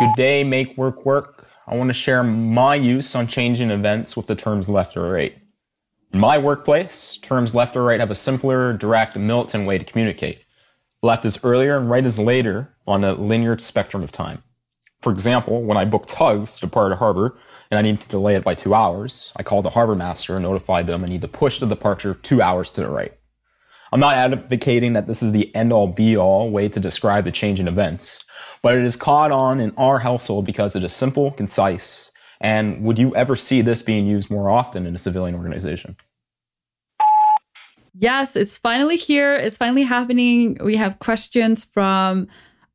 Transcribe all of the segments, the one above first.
Good day, make work work. I want to share my use on changing events with the terms left or right. In my workplace, terms left or right have a simpler, direct, militant way to communicate. Left is earlier and right is later on a linear spectrum of time. For example, when I book tugs to depart a harbor and I need to delay it by two hours, I call the harbor master and notify them I need to push the departure two hours to the right. I'm not advocating that this is the end all be all way to describe the change in events, but it is caught on in our household because it is simple, concise, and would you ever see this being used more often in a civilian organization? Yes, it's finally here. It's finally happening. We have questions from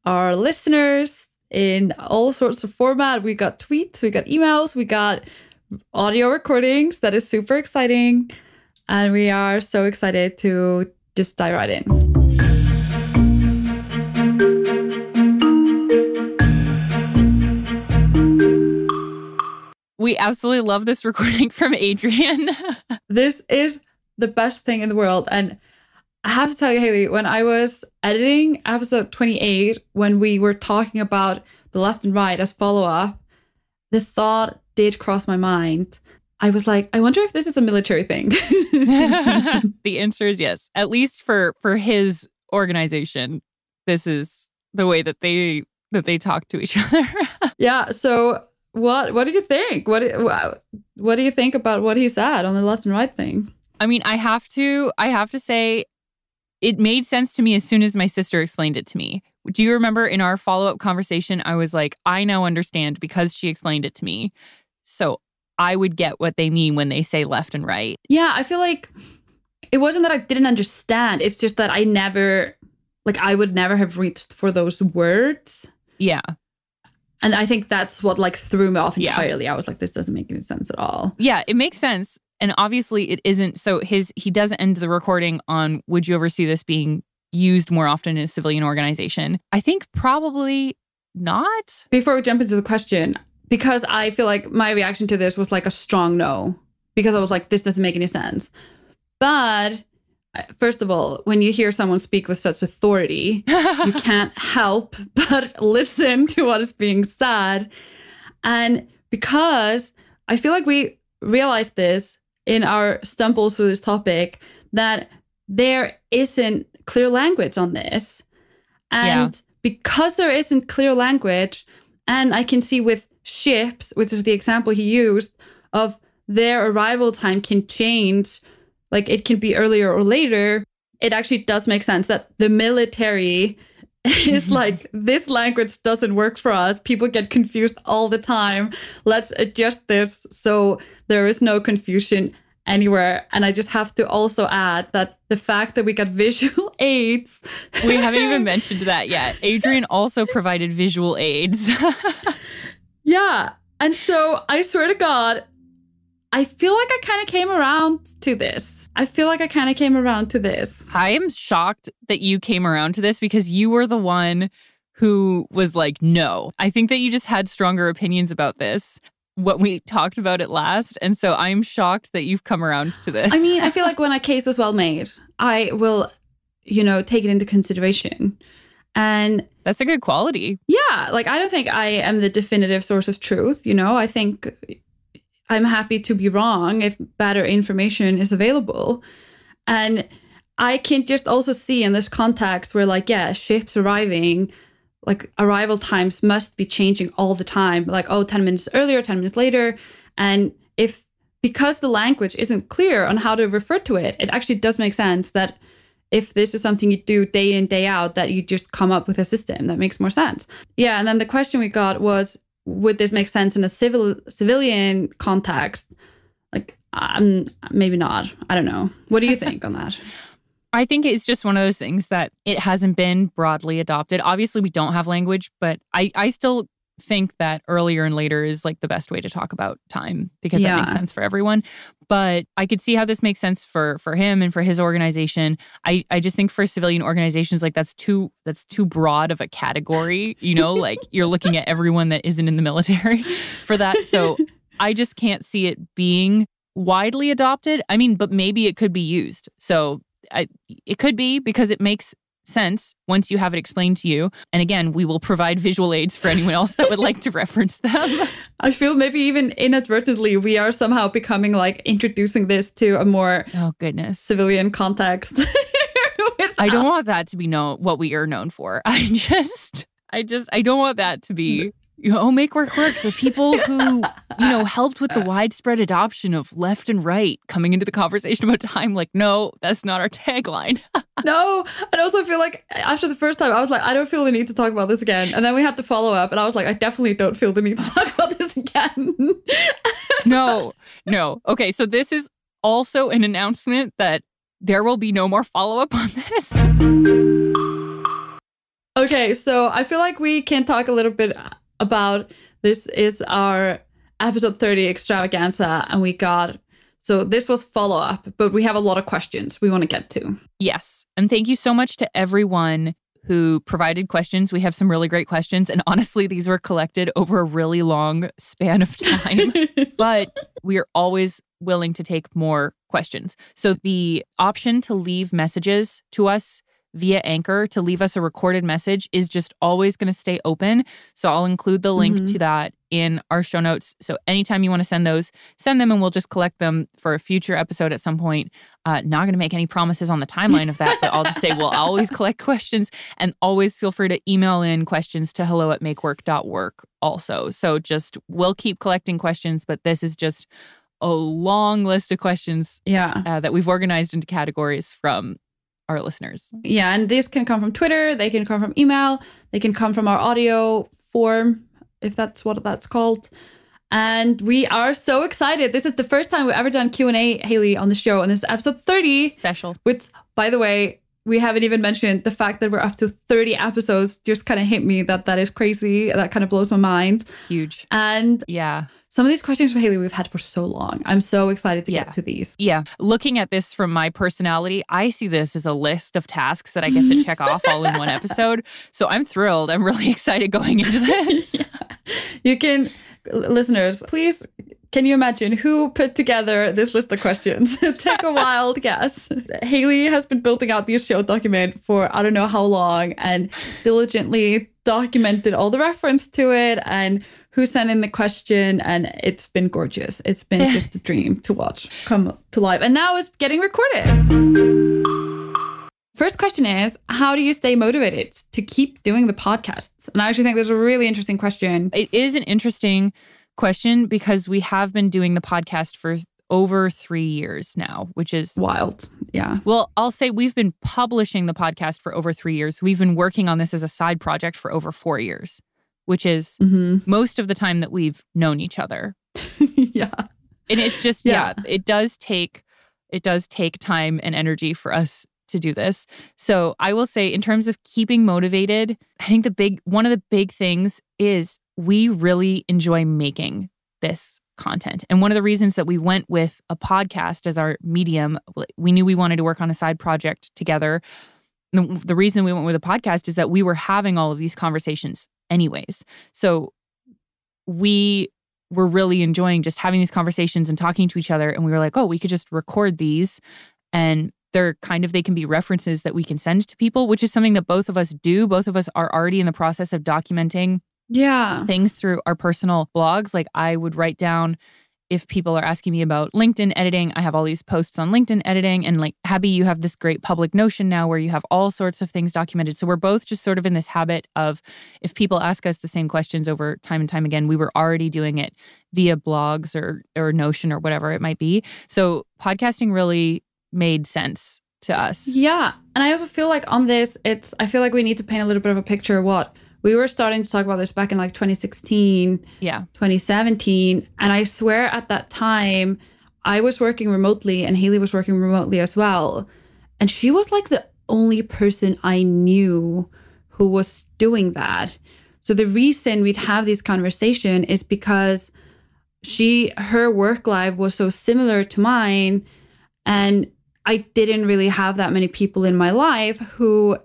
our listeners in all sorts of format. We got tweets, we got emails, we got audio recordings. That is super exciting. And we are so excited to just dive right in. We absolutely love this recording from Adrian. this is the best thing in the world. And I have to tell you, Hailley, when I was editing episode 28, when we were talking about the left and right as follow up, the thought did cross my mind. I was like, I wonder if this is a military thing. the answer is yes. At least for for his organization, this is the way that they that they talk to each other. yeah. So what what do you think? What what do you think about what he said on the left and right thing? I mean, I have to I have to say it made sense to me as soon as my sister explained it to me. Do you remember in our follow-up conversation I was like, I now understand because she explained it to me. So I would get what they mean when they say left and right. Yeah, I feel like it wasn't that I didn't understand. It's just that I never like I would never have reached for those words. Yeah. And I think that's what like threw me off entirely. Yeah. I was like, this doesn't make any sense at all. Yeah, it makes sense. And obviously it isn't so his he doesn't end the recording on would you ever see this being used more often in a civilian organization? I think probably not. Before we jump into the question, because I feel like my reaction to this was like a strong no, because I was like, this doesn't make any sense. But first of all, when you hear someone speak with such authority, you can't help but listen to what is being said. And because I feel like we realized this in our stumbles through this topic, that there isn't clear language on this. And yeah. because there isn't clear language, and I can see with ships, which is the example he used, of their arrival time can change like it can be earlier or later, it actually does make sense that the military is like this language doesn't work for us. People get confused all the time. Let's adjust this so there is no confusion anywhere. And I just have to also add that the fact that we got visual aids. we haven't even mentioned that yet. Adrian also provided visual aids. Yeah. And so I swear to God, I feel like I kind of came around to this. I feel like I kind of came around to this. I am shocked that you came around to this because you were the one who was like, no. I think that you just had stronger opinions about this when we talked about it last. And so I'm shocked that you've come around to this. I mean, I feel like when a case is well made, I will, you know, take it into consideration. And that's a good quality. Yeah. Like, I don't think I am the definitive source of truth. You know, I think I'm happy to be wrong if better information is available. And I can just also see in this context where, like, yeah, ships arriving, like, arrival times must be changing all the time. Like, oh, 10 minutes earlier, 10 minutes later. And if, because the language isn't clear on how to refer to it, it actually does make sense that if this is something you do day in, day out, that you just come up with a system that makes more sense. Yeah. And then the question we got was, would this make sense in a civil civilian context? Like, um, maybe not. I don't know. What do you think on that? I think it's just one of those things that it hasn't been broadly adopted. Obviously, we don't have language, but I, I still think that earlier and later is like the best way to talk about time because yeah. that makes sense for everyone. But i could see how this makes sense for for him and for his organization. I i just think for civilian organizations like that's too that's too broad of a category you know like you're looking at everyone that isn't in the military for that. So i just can't see it being widely adopted. I mean but maybe it could be used. So I, it could be because it makes sense once you have it explained to you. And again, we will provide visual aids for anyone else that would like to reference them. I feel maybe even inadvertently we are somehow becoming like introducing this to a more oh goodness civilian context. I don't want that to be known what we are known for. I just I just I don't want that to be you know, oh, make work work. The people who, you know, helped with the widespread adoption of left and right coming into the conversation about time, like, no, that's not our tagline. no. And also feel like after the first time, I was like, I don't feel the need to talk about this again. And then we had the follow up, and I was like, I definitely don't feel the need to talk about this again. no, no. Okay, so this is also an announcement that there will be no more follow up on this. Okay, so I feel like we can talk a little bit about this is our episode 30 extravaganza and we got so this was follow up but we have a lot of questions we want to get to. Yes and thank you so much to everyone who provided questions. We have some really great questions and honestly these were collected over a really long span of time but we are always willing to take more questions. So the option to leave messages to us via Anchor to leave us a recorded message is just always going to stay open. So I'll include the link mm-hmm. to that in our show notes. So anytime you want to send those, send them and we'll just collect them for a future episode at some point. Uh, not going to make any promises on the timeline of that, but I'll just say we'll always collect questions and always feel free to email in questions to hello at makework.work also. So just we'll keep collecting questions, but this is just a long list of questions yeah. Uh, that we've organized into categories from our listeners. Yeah, and these can come from Twitter, they can come from email, they can come from our audio form, if that's what that's called. And we are so excited. This is the first time we've ever done Q&A, Hailley, on the show. And this is episode 30. Special. Which, by the way, we haven't even mentioned the fact that we're up to 30 episodes just kind of hit me that that is crazy. That kind of blows my mind. It's huge. And yeah some of these questions from Hailley we've had for so long. I'm so excited to yeah. get to these. Yeah. Looking at this from my personality, I see this as a list of tasks that I get to check off all in one episode. So I'm thrilled. I'm really excited going into this. yeah. You can, listeners, please can you imagine who put together this list of questions? Take a wild guess. Hailley has been building out this show document for I don't know how long and diligently documented all the reference to it and who sent in the question, and it's been gorgeous. It's been just a dream to watch come to life. And now it's getting recorded. First question is How do you stay motivated to keep doing the podcasts? And I actually think there's a really interesting question. It is an interesting question because we have been doing the podcast for over three years now, which is wild. Yeah. Well, I'll say we've been publishing the podcast for over three years. We've been working on this as a side project for over four years which is mm-hmm. most of the time that we've known each other. yeah. And it's just yeah. yeah, it does take it does take time and energy for us to do this. So, I will say in terms of keeping motivated, I think the big one of the big things is we really enjoy making this content. And one of the reasons that we went with a podcast as our medium, we knew we wanted to work on a side project together. The, the reason we went with a podcast is that we were having all of these conversations anyways. So we were really enjoying just having these conversations and talking to each other. And we were like, oh, we could just record these and they're kind of they can be references that we can send to people which is something that both of us do both of us are already in the process of documenting yeah things through our personal blogs like i would write down if people are asking me about LinkedIn editing, I have all these posts on LinkedIn editing. And like, Habbi, you have this great public Notion now where you have all sorts of things documented. So we're both just sort of in this habit of if people ask us the same questions over time and time again, we were already doing it via blogs or, or Notion or whatever it might be. So podcasting really made sense to us. Yeah. And I also feel like on this, it's, I feel like we need to paint a little bit of a picture of what we were starting to talk about this back in like 2016, yeah, 2017, and I swear at that time I was working remotely and Hailley was working remotely as well, and she was like the only person I knew who was doing that. So the reason we'd have this conversation is because she her work life was so similar to mine and I didn't really have that many people in my life who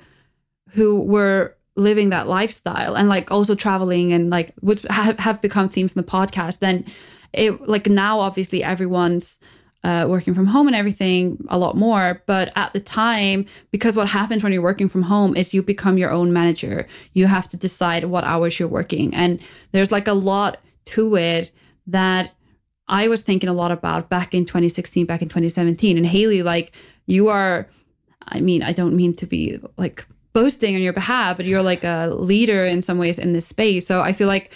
who were living that lifestyle and like also traveling and like would have, have become themes in the podcast then it like now obviously everyone's uh, working from home and everything a lot more. But at the time, because what happens when you're working from home is you become your own manager. You have to decide what hours you're working. And there's like a lot to it that I was thinking a lot about back in 2016, back in 2017. And Hailley, like, you are, I mean, I don't mean to be like boasting on your behalf, but you're like a leader in some ways in this space. So I feel like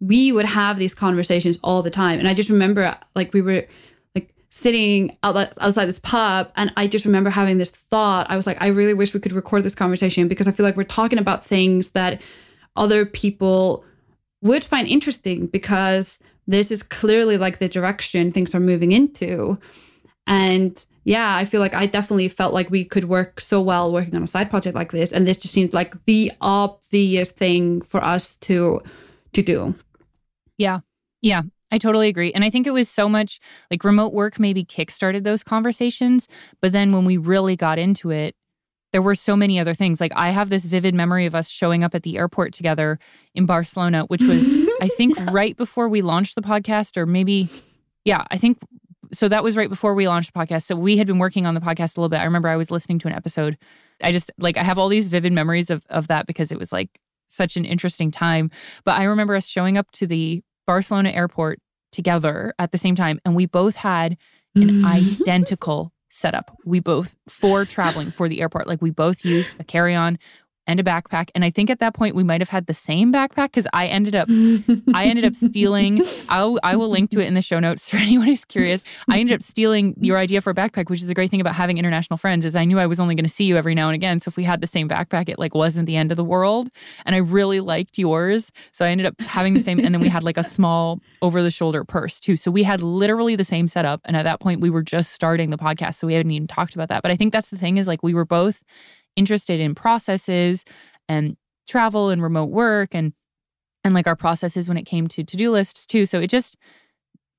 we would have these conversations all the time. And I just remember like we were like sitting outside this pub and I just remember having this thought. I was like, I really wish we could record this conversation because I feel like we're talking about things that other people would find interesting because this is clearly like the direction things are moving into. And yeah, I feel like I definitely felt like we could work so well working on a side project like this. And this just seemed like the obvious thing for us to to do. Yeah. Yeah. I totally agree. And I think it was so much like remote work maybe kickstarted those conversations. But then when we really got into it, there were so many other things. Like I have this vivid memory of us showing up at the airport together in Barcelona, which was, I think, yeah. right before we launched the podcast, or maybe, yeah, I think so. That was right before we launched the podcast. So we had been working on the podcast a little bit. I remember I was listening to an episode. I just like, I have all these vivid memories of, of that because it was like such an interesting time. But I remember us showing up to the Barcelona airport together at the same time. And we both had an mm-hmm. identical setup. We both, for traveling for the airport, like we both used a carry on and a backpack. And I think at that point we might have had the same backpack because I ended up I ended up stealing. I'll I will link to it in the show notes for anyone who's curious. I ended up stealing your idea for a backpack, which is a great thing about having international friends, is I knew I was only going to see you every now and again. So if we had the same backpack, it like wasn't the end of the world. And I really liked yours. So I ended up having the same and then we had like a small over the shoulder purse too. So we had literally the same setup. And at that point we were just starting the podcast. So we hadn't even talked about that. But I think that's the thing is like we were both interested in processes and travel and remote work and and like our processes when it came to to-do lists too. So it just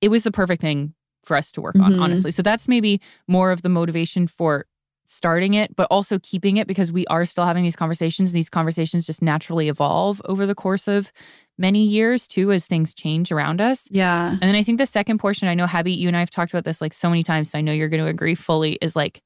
it was the perfect thing for us to work mm-hmm. on, honestly. So that's maybe more of the motivation for starting it, but also keeping it because we are still having these conversations. These conversations just naturally evolve over the course of many years too as things change around us. Yeah. And then I think the second portion, I know Habbi, you and I have talked about this like so many times, so I know you're going to agree fully, is like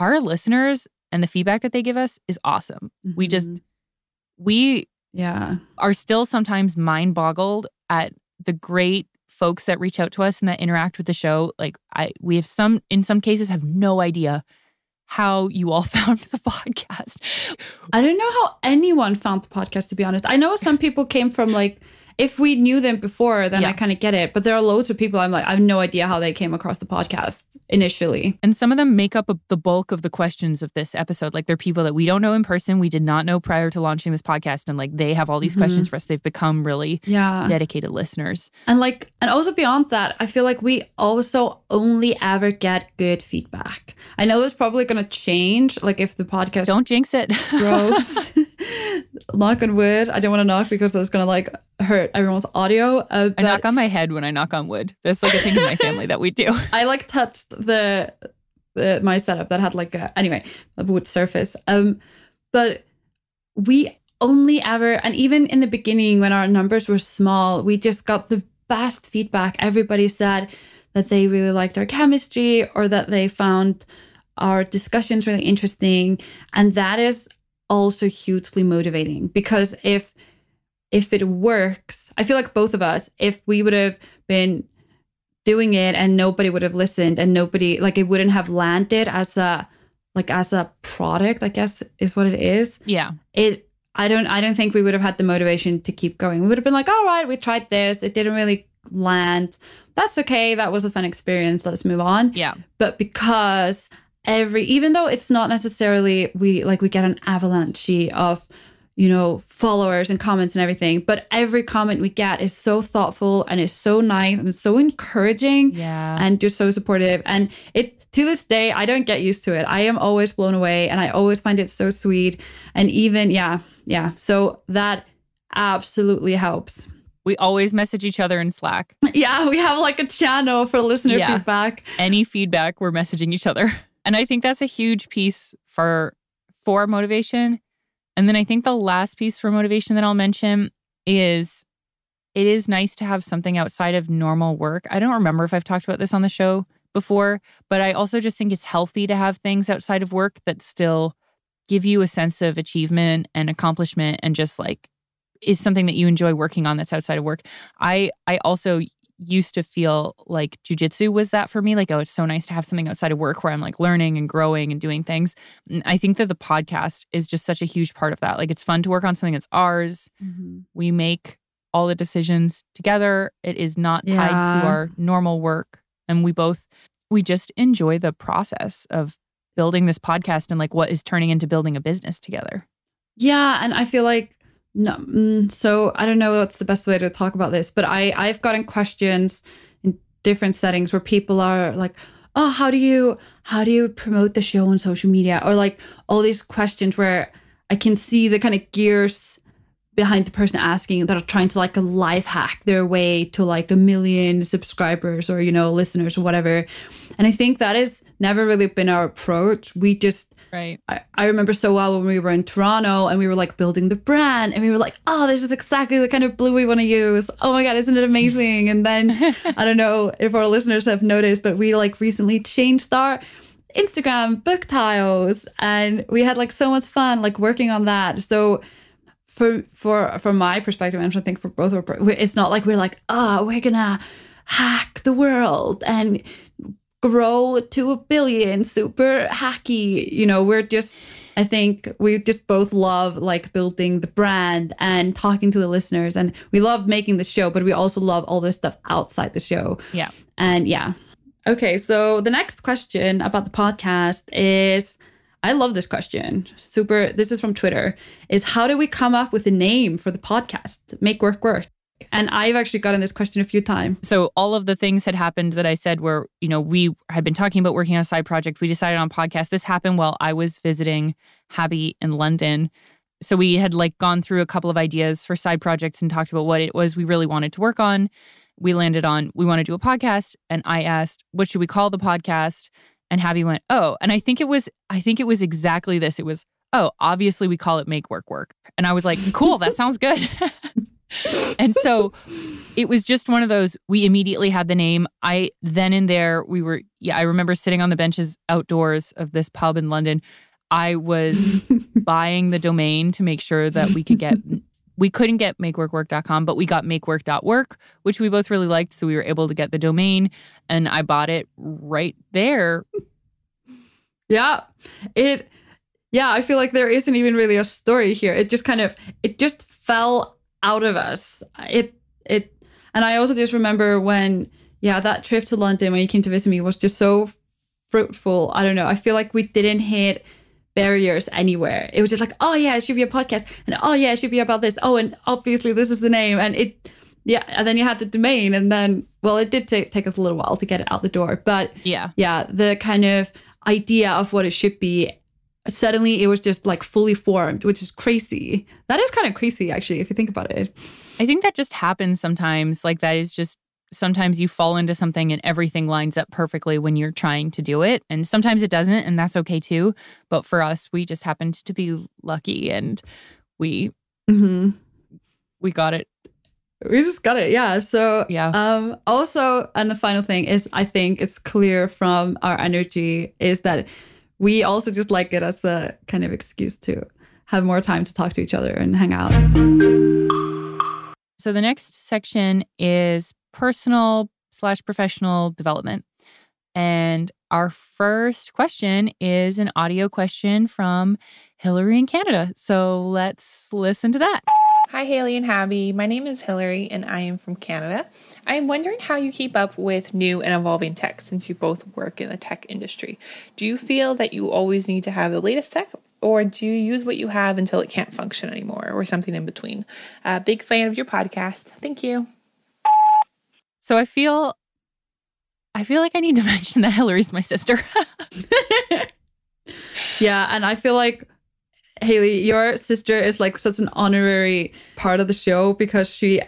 our listeners and the feedback that they give us is awesome. Mm-hmm. We just mm-hmm. we yeah are still sometimes mind boggled at the great folks that reach out to us and that interact with the show. Like I we have some in some cases have no idea how you all found the podcast. I don't know how anyone found the podcast to be honest. I know some people came from like if we knew them before, then yeah. I kind of get it. But there are loads of people I'm like, I have no idea how they came across the podcast initially. And some of them make up a, the bulk of the questions of this episode. Like they're people that we don't know in person, we did not know prior to launching this podcast, and like they have all these mm-hmm. questions for us. They've become really yeah dedicated listeners. And like, and also beyond that, I feel like we also only ever get good feedback. I know that's probably going to change. Like if the podcast don't jinx it, grows. knock on wood. I don't want to knock because that's gonna like hurt everyone's audio. Uh, I knock on my head when I knock on wood. There's like a thing in my family that we do. I like touched the, the my setup that had like a anyway a wood surface. Um, but we only ever and even in the beginning when our numbers were small, we just got the best feedback. Everybody said that they really liked our chemistry or that they found our discussions really interesting, and that is also hugely motivating because if if it works, I feel like both of us, if we would have been doing it and nobody would have listened and nobody like it wouldn't have landed as a like as a product, I guess is what it is. Yeah. It I don't I don't think we would have had the motivation to keep going. We would have been like, all right, we tried this. It didn't really land. That's okay. That was a fun experience. Let's move on. Yeah. But because every even though it's not necessarily we like we get an avalanche of you know followers and comments and everything but every comment we get is so thoughtful and is so nice and so encouraging yeah and just so supportive and it to this day i don't get used to it i am always blown away and i always find it so sweet and even yeah yeah so that absolutely helps we always message each other in Slack. Yeah, we have like a channel for listener yeah. feedback. Any feedback, we're messaging each other. And I think that's a huge piece for for motivation. And then I think the last piece for motivation that I'll mention is it is nice to have something outside of normal work. I don't remember if I've talked about this on the show before, but I also just think it's healthy to have things outside of work that still give you a sense of achievement and accomplishment and just like is something that you enjoy working on that's outside of work. I I also used to feel like jujitsu was that for me. Like, oh, it's so nice to have something outside of work where I'm like learning and growing and doing things. And I think that the podcast is just such a huge part of that. Like, it's fun to work on something that's ours. Mm-hmm. We make all the decisions together. It is not tied yeah. to our normal work. And we both, we just enjoy the process of building this podcast and like what is turning into building a business together. Yeah. And I feel like no, mm, so I don't know what's the best way to talk about this, but I I've gotten questions in different settings where people are like, "Oh, how do you how do you promote the show on social media?" or like all these questions where I can see the kind of gears behind the person asking that are trying to like a life hack their way to like a million subscribers or you know listeners or whatever. And I think that has never really been our approach. We just Right. I, I remember so well when we were in Toronto and we were like building the brand and we were like, oh, this is exactly the kind of blue we want to use. Oh my God, isn't it amazing? And then I don't know if our listeners have noticed, but we like recently changed our Instagram book tiles and we had like so much fun like working on that. So for for from my perspective, and I think for both of our, it's not like we're like, oh, we're gonna hack the world and grow to a billion, super hacky. You know, we're just, I think we just both love like building the brand and talking to the listeners. And we love making the show, but we also love all the stuff outside the show. Yeah. And yeah. Okay. So the next question about the podcast is I love this question. Super. This is from Twitter. Is how do we come up with a name for the podcast? Make work work. And I've actually gotten this question a few times. So all of the things had happened that I said were, you know, we had been talking about working on a side project. We decided on podcast. This happened while I was visiting Habbi in London. So we had like gone through a couple of ideas for side projects and talked about what it was we really wanted to work on. We landed on we want to do a podcast and I asked, what should we call the podcast? And Habbi went, "Oh." And I think it was I think it was exactly this. It was, "Oh, obviously we call it make work work." And I was like, "Cool, that sounds good." and so it was just one of those we immediately had the name. I then and there we were yeah i remember sitting on the benches outdoors of this pub in london. I was buying the domain to make sure that we could get we couldn't get makeworkwork.com but we got makework.work which we both really liked. So we were able to get the domain and i bought it right there. Yeah. It yeah i feel like there isn't even really a story here. It just kind of it just fell out of us. It it and I also just remember when yeah, that trip to London when you came to visit me was just so fruitful. I don't know. I feel like we didn't hit barriers anywhere. It was just like, oh yeah, it should be a podcast, and oh yeah, it should be about this. Oh, and obviously this is the name, and it, yeah, and then you had the domain, and then well, it did take take us a little while to get it out the door, but yeah, yeah, the kind of idea of what it should be suddenly it was just like fully formed, which is crazy. That is kind of crazy, actually, if you think about it. I think that just happens sometimes. Like, that is just sometimes you fall into something and everything lines up perfectly when you're trying to do it. And sometimes it doesn't, and that's okay too. But for us, we just happened to be lucky and we mm-hmm. we got it we just got it yeah so yeah um also and the final thing is i think it's clear from our energy is that we also just like it as a kind of excuse to have more time to talk to each other and hang out. So the next section is personal slash professional development. And our first question is an audio question from Hillary in Canada. So let's listen to that. Hi, Hailley and Habbi. My name is Hillary and I am from Canada. I am wondering how you keep up with new and evolving tech since you both work in the tech industry. Do you feel that you always need to have the latest tech, or do you use what you have until it can't function anymore, or something in between? Uh, big fan of your podcast. Thank you. So I feel, I feel like I need to mention that Hillary's my sister. yeah, and I feel like Hailley, your sister is like such an honorary part of the show because she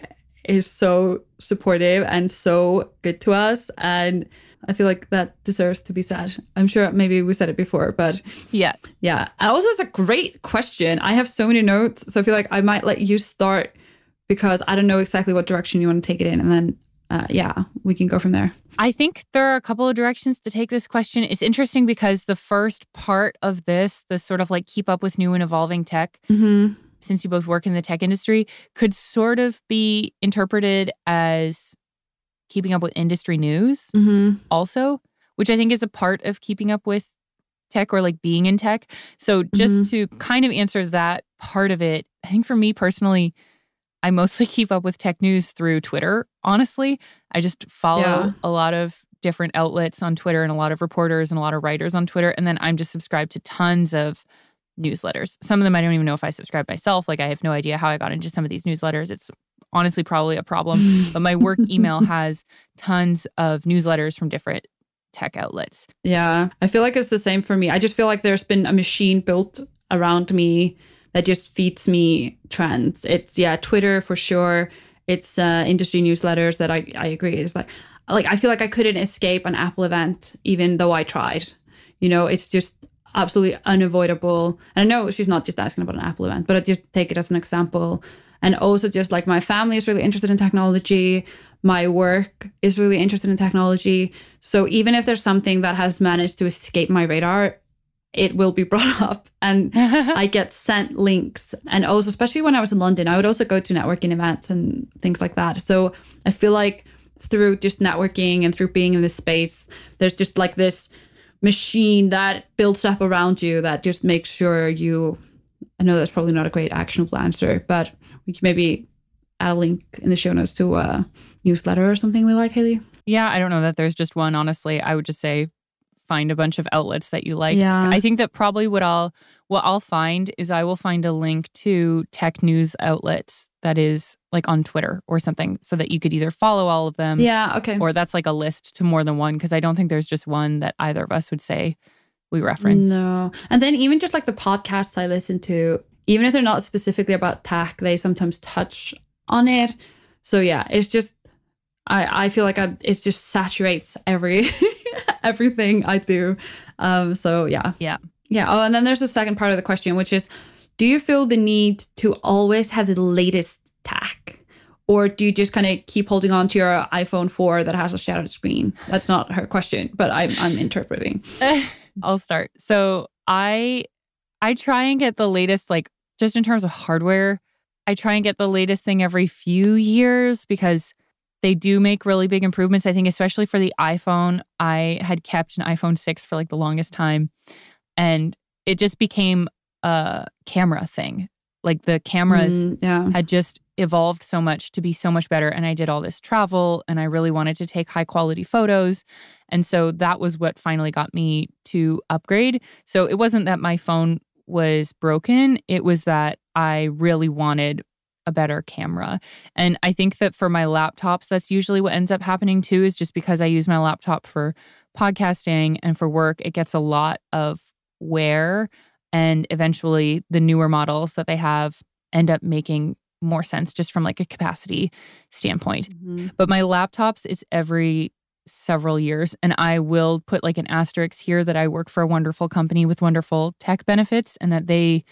is so supportive and so good to us. And I feel like that deserves to be said. I'm sure maybe we said it before, but yeah. Yeah. Also, it's a great question. I have so many notes. So I feel like I might let you start because I don't know exactly what direction you want to take it in. And then uh, yeah, we can go from there. I think there are a couple of directions to take this question. It's interesting because the first part of this, the sort of like keep up with new and evolving tech, Mm-hmm. since you both work in the tech industry, could sort of be interpreted as keeping up with industry news Mm-hmm. also, which I think is a part of keeping up with tech or like being in tech. So just to kind of answer that part of it, I think for me personally, I mostly keep up with tech news through Twitter, honestly. I just follow Yeah. a lot of different outlets on Twitter and a lot of reporters and a lot of writers on Twitter. And then I'm just subscribed to tons of newsletters. Some of them I don't even know if I subscribe myself. Like I have no idea how I got into some of these newsletters. It's honestly probably a problem. but my work email has tons of newsletters from different tech outlets. Yeah, I feel like it's the same for me. I just feel like there's been a machine built around me that just feeds me trends. It's yeah, Twitter for sure. It's uh, industry newsletters that I I agree is like like I feel like I couldn't escape an Apple event even though I tried. You know, it's just absolutely unavoidable. And I know she's not just asking about an Apple event, but I just take it as an example. And also just like my family is really interested in technology. My work is really interested in technology. So even if there's something that has managed to escape my radar, it will be brought up and I get sent links. And also, especially when I was in London, I would also go to networking events and things like that. So I feel like through just networking and through being in this space, there's just like this machine that builds up around you that just makes sure you. I know that's probably not a great actionable answer, but we can maybe add a link in the show notes to a newsletter or something we like, Hailley. Yeah, I don't know that there's just one, honestly. I would just say find a bunch of outlets that you like. Yeah. I think that probably what I'll what I'll find is I will find a link to tech news outlets that is like on Twitter or something so that you could either follow all of them Yeah, okay. or that's like a list to more than one because I don't think there's just one that either of us would say we reference. No. And then even just like the podcasts I listen to, even if they're not specifically about tech, they sometimes touch on it. So yeah, it's just I I feel like I it just saturates every everything I do. Um so yeah. Yeah. Yeah. Oh, and then there's the second part of the question, which is do you feel the need to always have the latest tech? Or do you just kind of keep holding on to your iPhone 4 that has a shattered screen? That's not her question, but I'm I'm interpreting. I'll start. So I I try and get the latest like just in terms of hardware, I try and get the latest thing every few years because they do make really big improvements. I think especially for the iPhone, I had kept an iPhone 6 for like the longest time and it just became a camera thing. Like the cameras Mm, yeah. had just evolved so much to be so much better. And I did all this travel and I really wanted to take high quality photos. And so that was what finally got me to upgrade. So it wasn't that my phone was broken, it was that I really wanted a better camera. And I think that for my laptops, that's usually what ends up happening too, is just because I use my laptop for podcasting and for work, it gets a lot of wear. And eventually, the newer models that they have end up making more sense just from like a capacity standpoint. Mhm. But my laptops, it's every several years. And I will put like an asterisk here that I work for a wonderful company with wonderful tech benefits and that they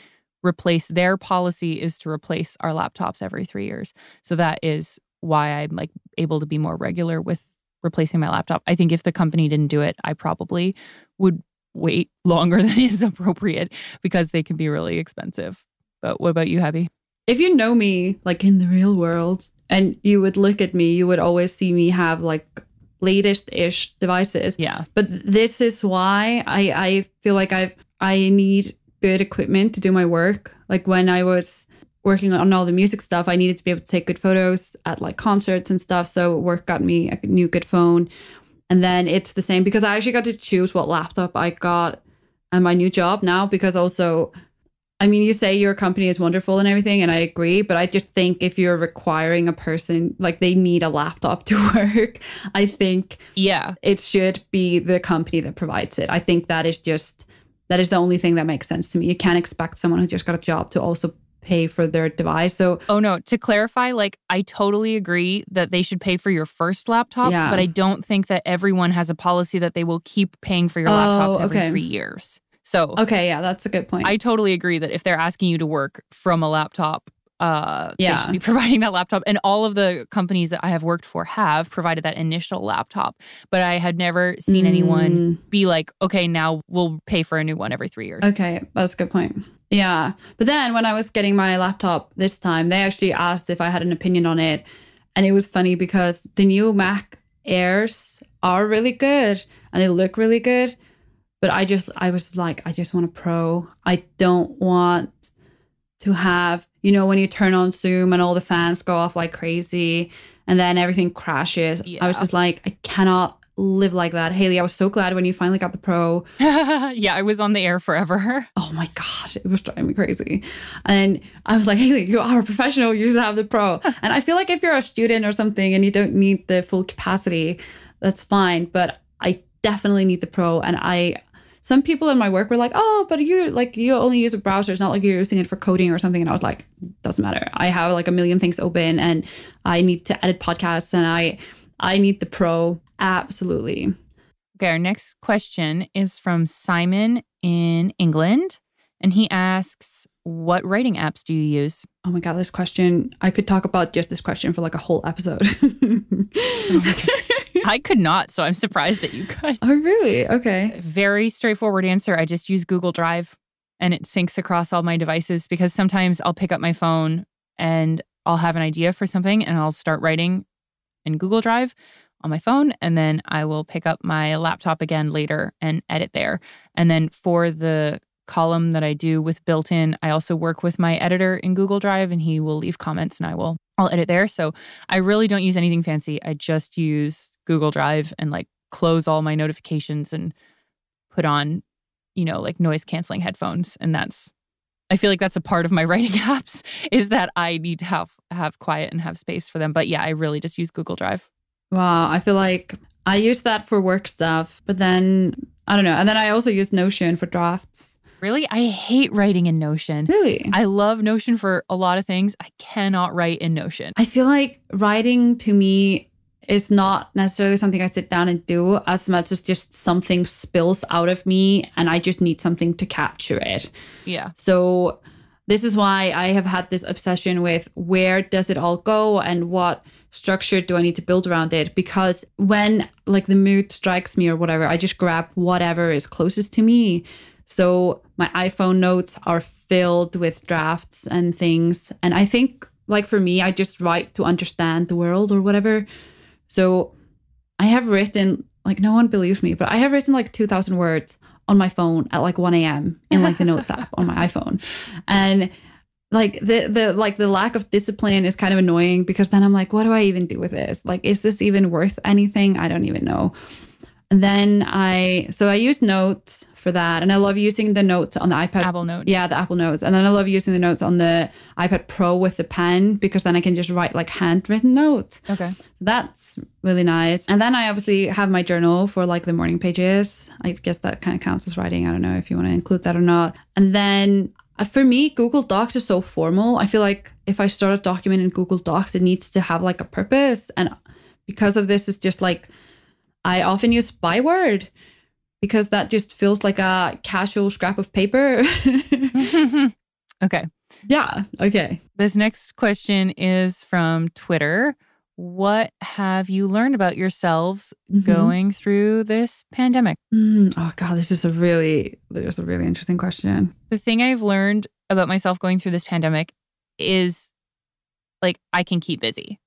replace their policy is to replace our laptops every three years. So that is why I'm like able to be more regular with replacing my laptop. I think if the company didn't do it, I probably would wait longer than is appropriate because they can be really expensive. But what about you, Habbi? If you know me like in the real world and you would look at me, you would always see me have like latest ish devices. Yeah. But this is why I, I feel like I've I need good equipment to do my work. Like when I was working on all the music stuff, I needed to be able to take good photos at like concerts and stuff. So work got me a new good phone. And then it's the same because I actually got to choose what laptop I got and my new job now because also I mean you say your company is wonderful and everything and I agree, but I just think if you're requiring a person like they need a laptop to work, I think Yeah. it should be the company that provides it. I think that is just that is the only thing that makes sense to me. You can't expect someone who just got a job to also pay for their device. So Oh no, to clarify, like I totally agree that they should pay for your first laptop, Yeah. but I don't think that everyone has a policy that they will keep paying for your Oh, laptops every okay. 3 years. So, okay, yeah, that's a good point. I totally agree that if they're asking you to work from a laptop, uh, Yeah. they should be providing that laptop. And all of the companies that I have worked for have provided that initial laptop. But I had never seen anyone Mm. be like, okay, now we'll pay for a new one every three years. Okay, that's a good point. Yeah. But then when I was getting my laptop this time, they actually asked if I had an opinion on it. And it was funny because the new Mac Airs are really good and they look really good. But I just, I was like, I just want a pro. I don't want to have, you know, when you turn on Zoom and all the fans go off like crazy and then everything crashes. I was just like, I cannot live like that. Hailley, I was so glad when you finally got the pro. yeah, I was on the air forever. Oh my God, it was driving me crazy. And I was like, Hailley, you are a professional. You should have the pro. and I feel like if you're a student or something and you don't need the full capacity, that's fine. But I definitely need the pro. And I, some people in my work were like, oh, but you like, you only use a browser. It's not like you're using it for coding or something. And I was like, doesn't matter. I have like a million things open and I need to edit podcasts and I, I need the pro. Absolutely. Okay, our next question is from Simon in England. And he asks, What writing apps do you use? Oh my god, this question! I could talk about just this question for like a whole episode. Oh I could not, so I'm surprised that you could. oh really? Okay. Very straightforward answer. I just use Google Drive and it syncs across all my devices because sometimes I'll pick up my phone and I'll have an idea for something and I'll start writing in Google Drive on my phone and then I will pick up my laptop again later and edit there. And then for the column that I do with built in, I also work with my editor in Google Drive and he will leave comments and I will I'll edit there. So I really don't use anything fancy. I just use Google Drive and like close all my notifications and put on, you know, like noise canceling headphones. And that's I feel like that's a part of my writing apps is that I need to have have quiet and have space for them. But yeah, I really just use Google Drive. Wow. I feel like I use that for work stuff, but then I don't know. And then I also use Notion for drafts. Really? I hate writing in Notion. Really? I love Notion for a lot of things. I cannot write in Notion. I feel like writing to me is not necessarily something I sit down and do as much as just something spills out of me and I just need something to capture it. Yeah. So this is why I have had this obsession with where does it all go and what structure do I need to build around it because when like the mood strikes me or whatever I just grab whatever is closest to me. So my iPhone notes are filled with drafts and things and I think like for me I just write to understand the world or whatever. So I have written like no one believes me, but I have written like 2000 words on my phone at like 1 a.m. in like the notes app on my iPhone. And like the the like the lack of discipline is kind of annoying because then I'm like, what do I even do with this? Like, is this even worth anything? I don't even know. And then I so I use notes for that. And I love using the notes on the iPad. Apple Notes. Yeah, the Apple Notes. And then I love using the notes on the iPad Pro with the pen because then I can just write like handwritten notes. Okay. That's really nice. And then I obviously have my journal for like the morning pages. I guess that kind of counts as writing. I don't know if you want to include that or not. And then uh, for me, Google Docs is so formal. I feel like if I start a document in Google Docs, it needs to have like a purpose. And because of this, it's just like I often use Byword because that just feels like a casual scrap of paper. okay. yeah. Okay. This next question is from Twitter. What have you learned about yourselves Mhm. going through this pandemic? Mm, oh God, this is a really, this is a really interesting question. The thing I've learned about myself going through this pandemic is like I can keep busy.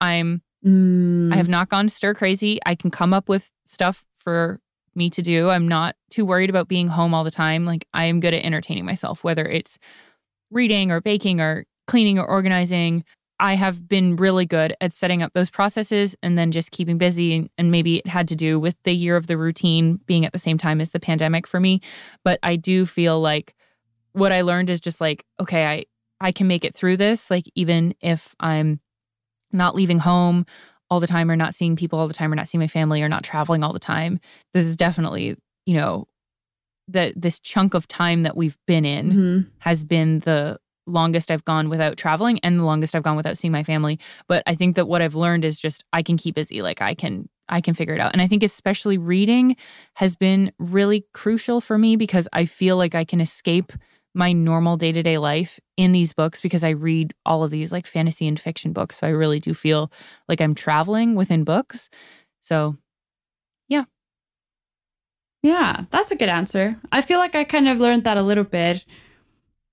I'm Mm, I have not gone stir crazy. I can come up with stuff for me to do. I'm not too worried about being home all the time. Like I am good at entertaining myself, whether it's reading or baking or cleaning or organizing. I have been really good at setting up those processes and then just keeping busy. And, maybe it had to do with the year of the routine being at the same time as the pandemic for me. But I do feel like what I learned is just like, okay, I, I can make it through this. Like, even if I'm not leaving home all the time or not seeing people all the time or not seeing my family or not traveling all the time, this is definitely, you know, that this chunk of time that we've been in mhm. has been the longest I've gone without traveling and the longest I've gone without seeing my family. But I think that what I've learned is just I can keep busy. Like I can I can figure it out. And I think especially reading has been really crucial for me because I feel like I can escape my normal day to day life in these books because I read all of these like fantasy and fiction books. So I really do feel like I'm traveling within books. So, yeah. Yeah, that's a good answer. I feel like I kind of learned that a little bit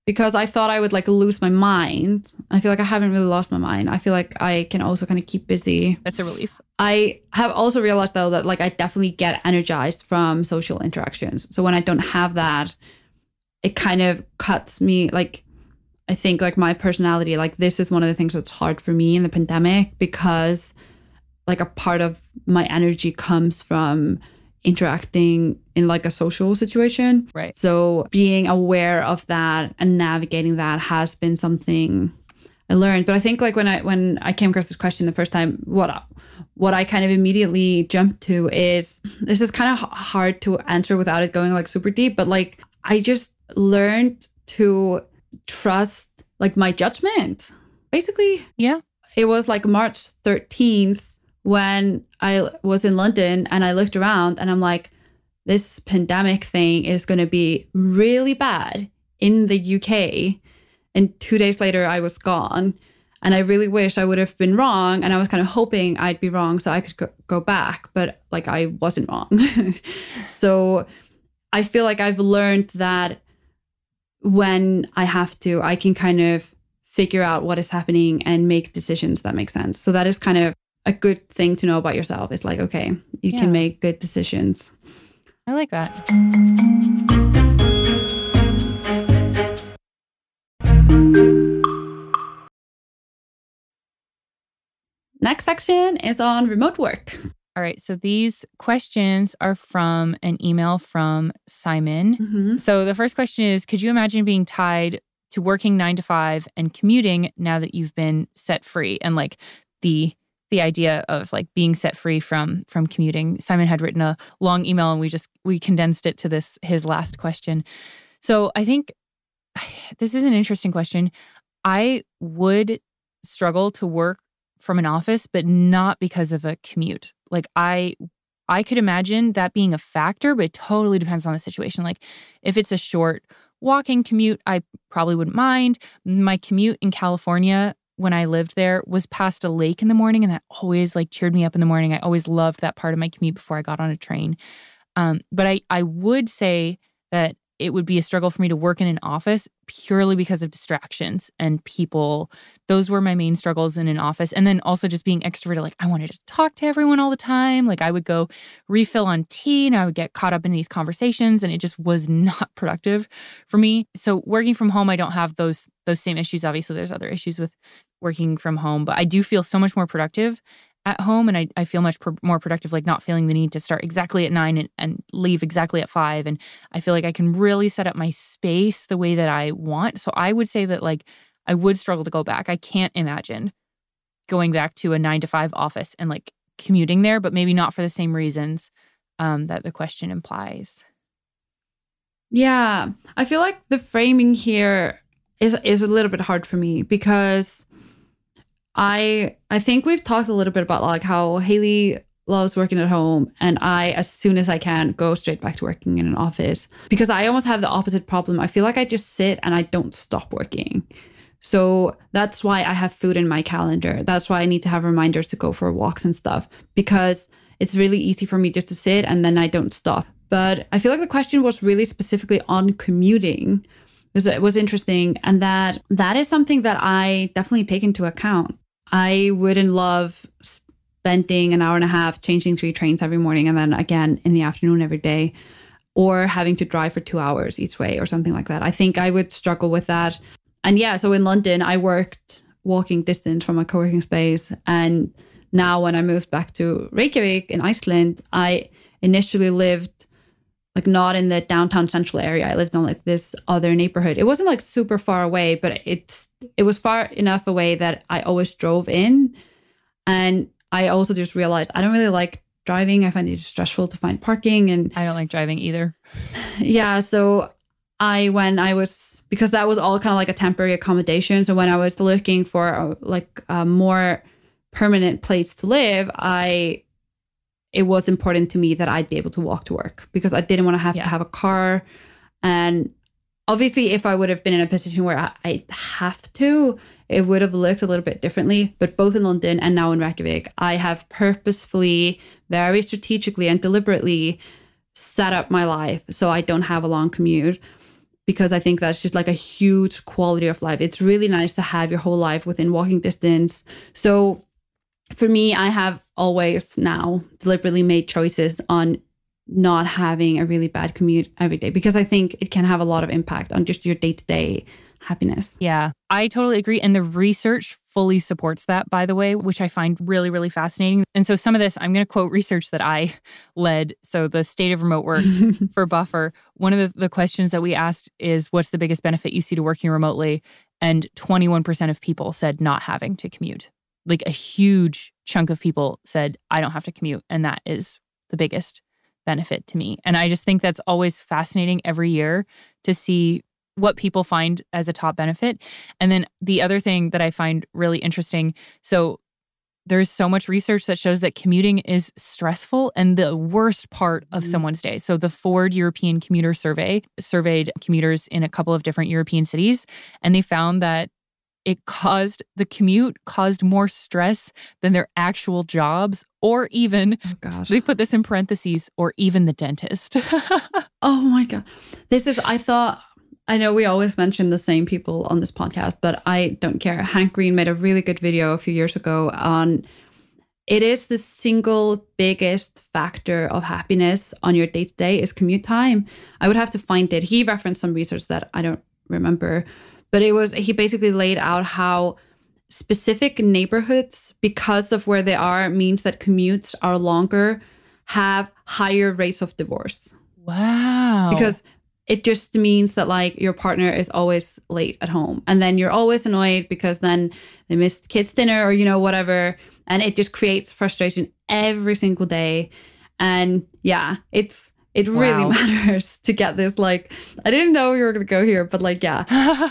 because I thought I would like lose my mind. I feel like I haven't really lost my mind. I feel like I can also kind of keep busy. That's a relief. I have also realized though that like I definitely get energized from social interactions. So when I don't have that, it kind of cuts me like I think like my personality like this is one of the things that's hard for me in the pandemic because like a part of my energy comes from interacting in like a social situation. Right. So being aware of that and navigating that has been something I learned. But I think like when I when I came across this question the first time, what what I kind of immediately jumped to is this is kind of hard to answer without it going like super deep, but like I just learned to trust like my judgment. Basically. Yeah. It was like March 13th when I was in London and I looked around and I'm like, this pandemic thing is going to be really bad in the UK. And two days later, I was gone. And I really wish I would have been wrong. And I was kind of hoping I'd be wrong so I could go, go back, but like I wasn't wrong. so I feel like I've learned that when I have to, I can kind of figure out what is happening and make decisions that make sense. So that is kind of a good thing to know about yourself. It's like, okay, you yeah. can make good decisions. I like that. Next section is on remote work. All right. So these questions are from an email from Simon. Mm-hmm. So the first question is Could you imagine being tied to working nine to five and commuting now that you've been set free? And like the the idea of like being set free from from commuting. Simon had written a long email and we just we condensed it to this his last question. So I think this is an interesting question. I would struggle to work from an office but not because of a commute. Like I I could imagine that being a factor, but it totally depends on the situation. Like if it's a short walking commute, I probably wouldn't mind. My commute in California when I lived there was past a lake in the morning, and that always like cheered me up in the morning. I always loved that part of my commute before I got on a train. Um, but I I would say that it would be a struggle for me to work in an office purely because of distractions and people. Those were my main struggles in an office. And then also just being extroverted, like I wanted to talk to everyone all the time. Like I would go refill on tea and I would get caught up in these conversations and it just was not productive for me. So working from home, I don't have those those same issues. Obviously, there's other issues with working from home, but I do feel so much more productive at home and I, I feel much more productive, like not feeling the need to start exactly at nine and, and leave exactly at five. And I feel like I can really set up my space the way that I want. So I would say that like I would struggle to go back. I can't imagine going back to a nine to five office and like commuting there, but maybe not for the same reasons um, that the question implies. Yeah, I feel like the framing here is is a little bit hard for me because I I think we've talked a little bit about like how Hailley loves working at home and I as soon as I can go straight back to working in an office because I almost have the opposite problem. I feel like I just sit and I don't stop working. So that's why I have food in my calendar. That's why I need to have reminders to go for walks and stuff because it's really easy for me just to sit and then I don't stop. But I feel like the question was really specifically on commuting. It was interesting and that that is something that I definitely take into account I wouldn't love spending an hour and a half changing three trains every morning and then again in the afternoon every day or having to drive for two hours each way or something like that. I think I would struggle with that. And yeah, so in London, I worked walking distance from a co working space. And now, when I moved back to Reykjavik in Iceland, I initially lived like not in the downtown central area. I lived in like this other neighborhood. It wasn't like super far away, but it's it was far enough away that I always drove in. And I also just realized I don't really like driving. I find it stressful to find parking and I don't like driving either. Yeah, so I when I was because that was all kind of like a temporary accommodation. So when I was looking for a, like a more permanent place to live, I it was important to me that I'd be able to walk to work because I didn't want to have yeah. to have a car. And obviously, if I would have been in a position where I, I have to, it would have looked a little bit differently. But both in London and now in Reykjavik, I have purposefully, very strategically, and deliberately set up my life so I don't have a long commute because I think that's just like a huge quality of life. It's really nice to have your whole life within walking distance. So for me, I have always now deliberately made choices on not having a really bad commute every day because I think it can have a lot of impact on just your day to day happiness. Yeah, I totally agree. And the research fully supports that, by the way, which I find really, really fascinating. And so, some of this, I'm going to quote research that I led. So, the state of remote work for Buffer, one of the, the questions that we asked is what's the biggest benefit you see to working remotely? And 21% of people said not having to commute. Like a huge chunk of people said, I don't have to commute. And that is the biggest benefit to me. And I just think that's always fascinating every year to see what people find as a top benefit. And then the other thing that I find really interesting so there's so much research that shows that commuting is stressful and the worst part of mm-hmm. someone's day. So the Ford European Commuter Survey surveyed commuters in a couple of different European cities and they found that it caused the commute caused more stress than their actual jobs or even oh gosh they put this in parentheses or even the dentist oh my god this is i thought I know we always mention the same people on this podcast, but I don't care. Hank Green made a really good video a few years ago on it is the single biggest factor of happiness on your day to day is commute time. I would have to find it. He referenced some research that I don't remember, but it was he basically laid out how specific neighborhoods because of where they are means that commutes are longer have higher rates of divorce. Wow. Because it just means that like your partner is always late at home and then you're always annoyed because then they missed kids dinner or you know whatever and it just creates frustration every single day and yeah it's it really wow. matters to get this like i didn't know you were going to go here but like yeah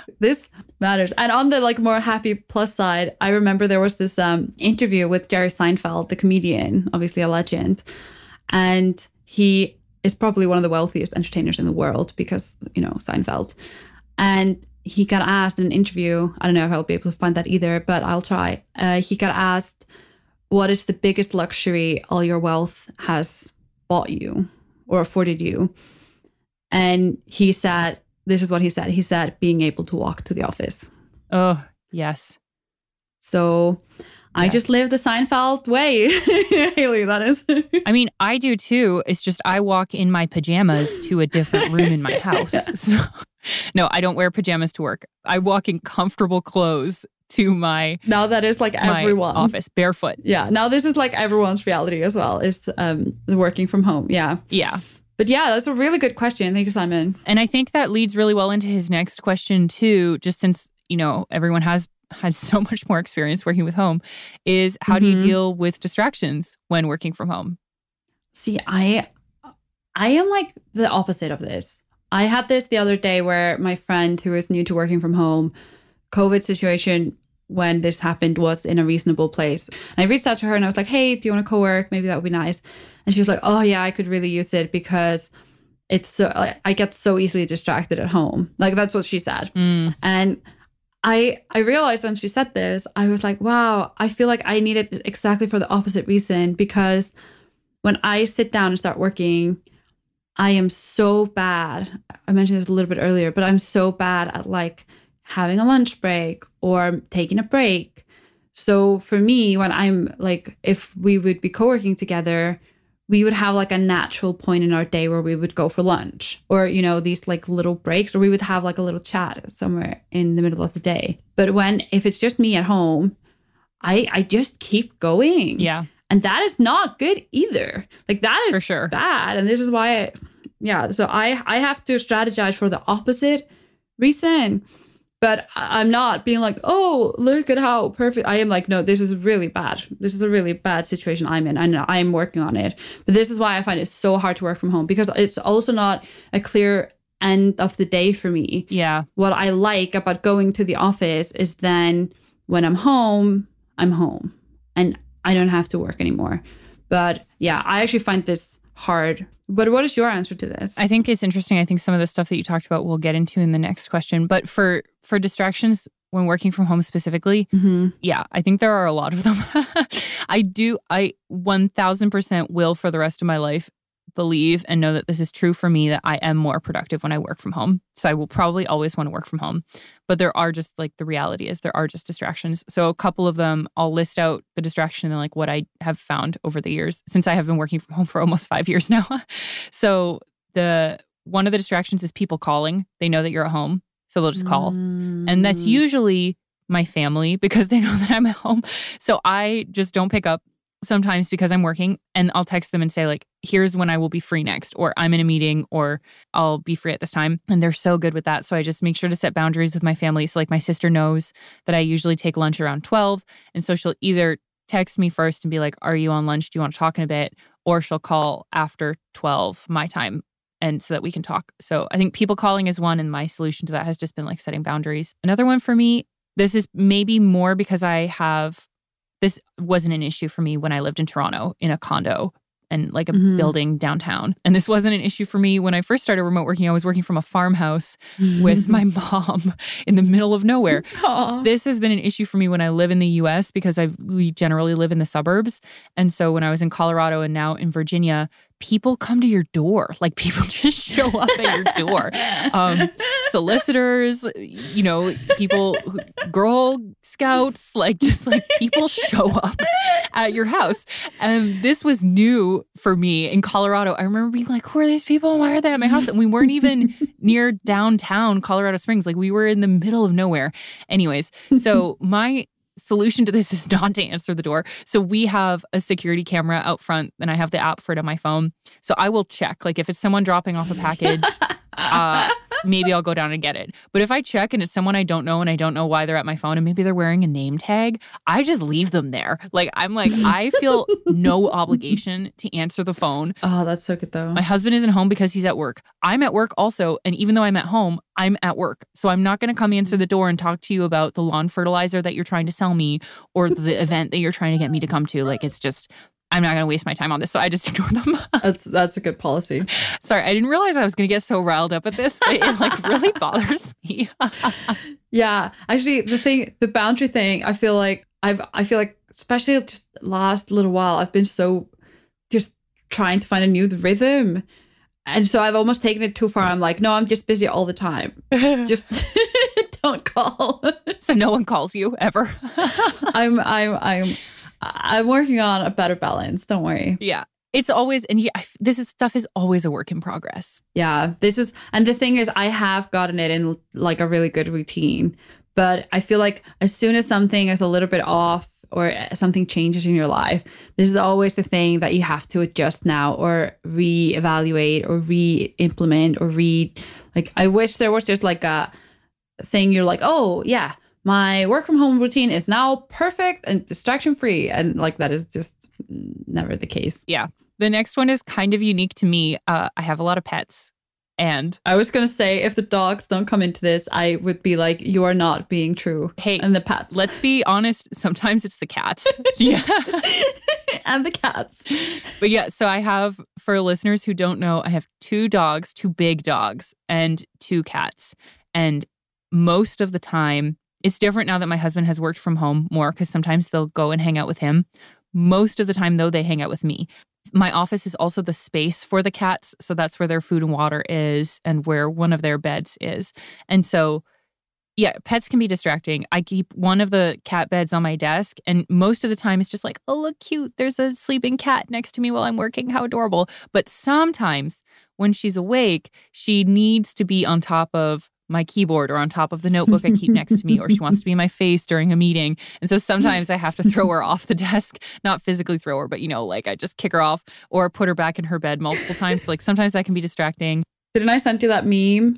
this matters and on the like more happy plus side i remember there was this um interview with jerry seinfeld the comedian obviously a legend and he is probably one of the wealthiest entertainers in the world because, you know, Seinfeld. And he got asked in an interview, I don't know if I'll be able to find that either, but I'll try. Uh, he got asked, What is the biggest luxury all your wealth has bought you or afforded you? And he said, This is what he said. He said, being able to walk to the office. Oh, yes. So I just live the Seinfeld way, Hailley. That is. I mean, I do too. It's just I walk in my pajamas to a different room in my house. So, no, I don't wear pajamas to work. I walk in comfortable clothes to my now that is like everyone office barefoot. Yeah, now this is like everyone's reality as well. Is um working from home. Yeah, yeah. But yeah, that's a really good question. Thank you, Simon. And I think that leads really well into his next question too. Just since you know everyone has had so much more experience working with home is how mm-hmm. do you mm-hmm. deal with distractions when working from home? See, I I am like the opposite of this. I had this the other day where my friend who is new to working from home, COVID situation when this happened was in a reasonable place. And I reached out to her and I was like, "Hey, do you want to co-work? Maybe that would be nice." And she was like, "Oh yeah, I could really use it because it's so I get so easily distracted at home." Like that's what she said. Mm. And I I realized when she said this, I was like, wow, I feel like I need it exactly for the opposite reason because when I sit down and start working, I am so bad. I mentioned this a little bit earlier, but I'm so bad at like having a lunch break or taking a break. So for me, when I'm like, if we would be co working together, we would have like a natural point in our day where we would go for lunch or you know these like little breaks or we would have like a little chat somewhere in the middle of the day but when if it's just me at home i i just keep going yeah and that is not good either like that is for sure bad and this is why I, yeah so i i have to strategize for the opposite reason but I'm not being like, oh, look at how perfect I am. Like, no, this is really bad. This is a really bad situation I'm in, and I'm working on it. But this is why I find it so hard to work from home because it's also not a clear end of the day for me. Yeah. What I like about going to the office is then when I'm home, I'm home and I don't have to work anymore. But yeah, I actually find this hard. But what is your answer to this? I think it's interesting. I think some of the stuff that you talked about we'll get into in the next question. But for for distractions when working from home specifically, mm-hmm. yeah, I think there are a lot of them. I do I 1000% will for the rest of my life believe and know that this is true for me that I am more productive when I work from home. So I will probably always want to work from home. But there are just like the reality is there are just distractions. So a couple of them I'll list out the distraction and like what I have found over the years since I have been working from home for almost 5 years now. so the one of the distractions is people calling. They know that you're at home, so they'll just call. Mm. And that's mm. usually my family because they know that I'm at home. So I just don't pick up sometimes because I'm working and I'll text them and say, like, here's when I will be free next, or I'm in a meeting, or I'll be free at this time. And they're so good with that. So I just make sure to set boundaries with my family. So, like, my sister knows that I usually take lunch around 12. And so she'll either text me first and be like, Are you on lunch? Do you want to talk in a bit? Or she'll call after 12 my time. And so that we can talk. So I think people calling is one. And my solution to that has just been like setting boundaries. Another one for me, this is maybe more because I have this wasn't an issue for me when I lived in Toronto in a condo and like a mm-hmm. building downtown. And this wasn't an issue for me when I first started remote working. I was working from a farmhouse with my mom in the middle of nowhere. Aww. This has been an issue for me when I live in the US because I we generally live in the suburbs. And so when I was in Colorado and now in Virginia, people come to your door. Like people just show up at your door. Um, solicitors, you know, people, Girl Scouts, like just like people show up at your house. And this was new for me in Colorado. I remember being like, who are these people? Why are they at my house? And we weren't even near downtown Colorado Springs. Like we were in the middle of nowhere. Anyways, so my solution to this is not to answer the door. So we have a security camera out front and I have the app for it on my phone. So I will check like if it's someone dropping off a package uh, maybe I'll go down and get it. But if I check and it's someone I don't know and I don't know why they're at my phone and maybe they're wearing a name tag, I just leave them there. Like I'm like I feel no obligation to answer the phone. Oh, that's so good though. My husband isn't home because he's at work. I'm at work also, and even though I'm at home, I'm at work. So I'm not going to come answer the door and talk to you about the lawn fertilizer that you're trying to sell me or the event that you're trying to get me to come to. Like it's just I'm not going to waste my time on this. So I just ignore them. that's that's a good policy. Sorry, I didn't realize I was going to get so riled up at this, but it like really bothers me. yeah, actually, the thing, the boundary thing, I feel like I've, I feel like especially just last little while, I've been so just trying to find a new rhythm, and so I've almost taken it too far. I'm like, no, I'm just busy all the time. just don't call. so no one calls you ever. I'm, I'm, I'm I'm working on a better balance. Don't worry. Yeah. It's always, and yeah, this is stuff is always a work in progress. Yeah. This is, and the thing is, I have gotten it in like a really good routine, but I feel like as soon as something is a little bit off or uh, something changes in your life, this is always the thing that you have to adjust now or re-evaluate or re-implement or re like I wish there was just like a thing you're like, oh yeah, my work from home routine is now perfect and distraction free. And like that is just never the case. Yeah. The next one is kind of unique to me. Uh, I have a lot of pets. And I was going to say, if the dogs don't come into this, I would be like, you are not being true. Hey, and the pets. Let's be honest. Sometimes it's the cats. yeah. and the cats. But yeah, so I have, for listeners who don't know, I have two dogs, two big dogs, and two cats. And most of the time, it's different now that my husband has worked from home more because sometimes they'll go and hang out with him. Most of the time, though, they hang out with me. My office is also the space for the cats. So that's where their food and water is and where one of their beds is. And so, yeah, pets can be distracting. I keep one of the cat beds on my desk, and most of the time it's just like, oh, look cute. There's a sleeping cat next to me while I'm working. How adorable. But sometimes when she's awake, she needs to be on top of my keyboard or on top of the notebook I keep next to me, or she wants to be in my face during a meeting. And so sometimes I have to throw her off the desk, not physically throw her, but you know, like I just kick her off or put her back in her bed multiple times. So like sometimes that can be distracting. Didn't I send you that meme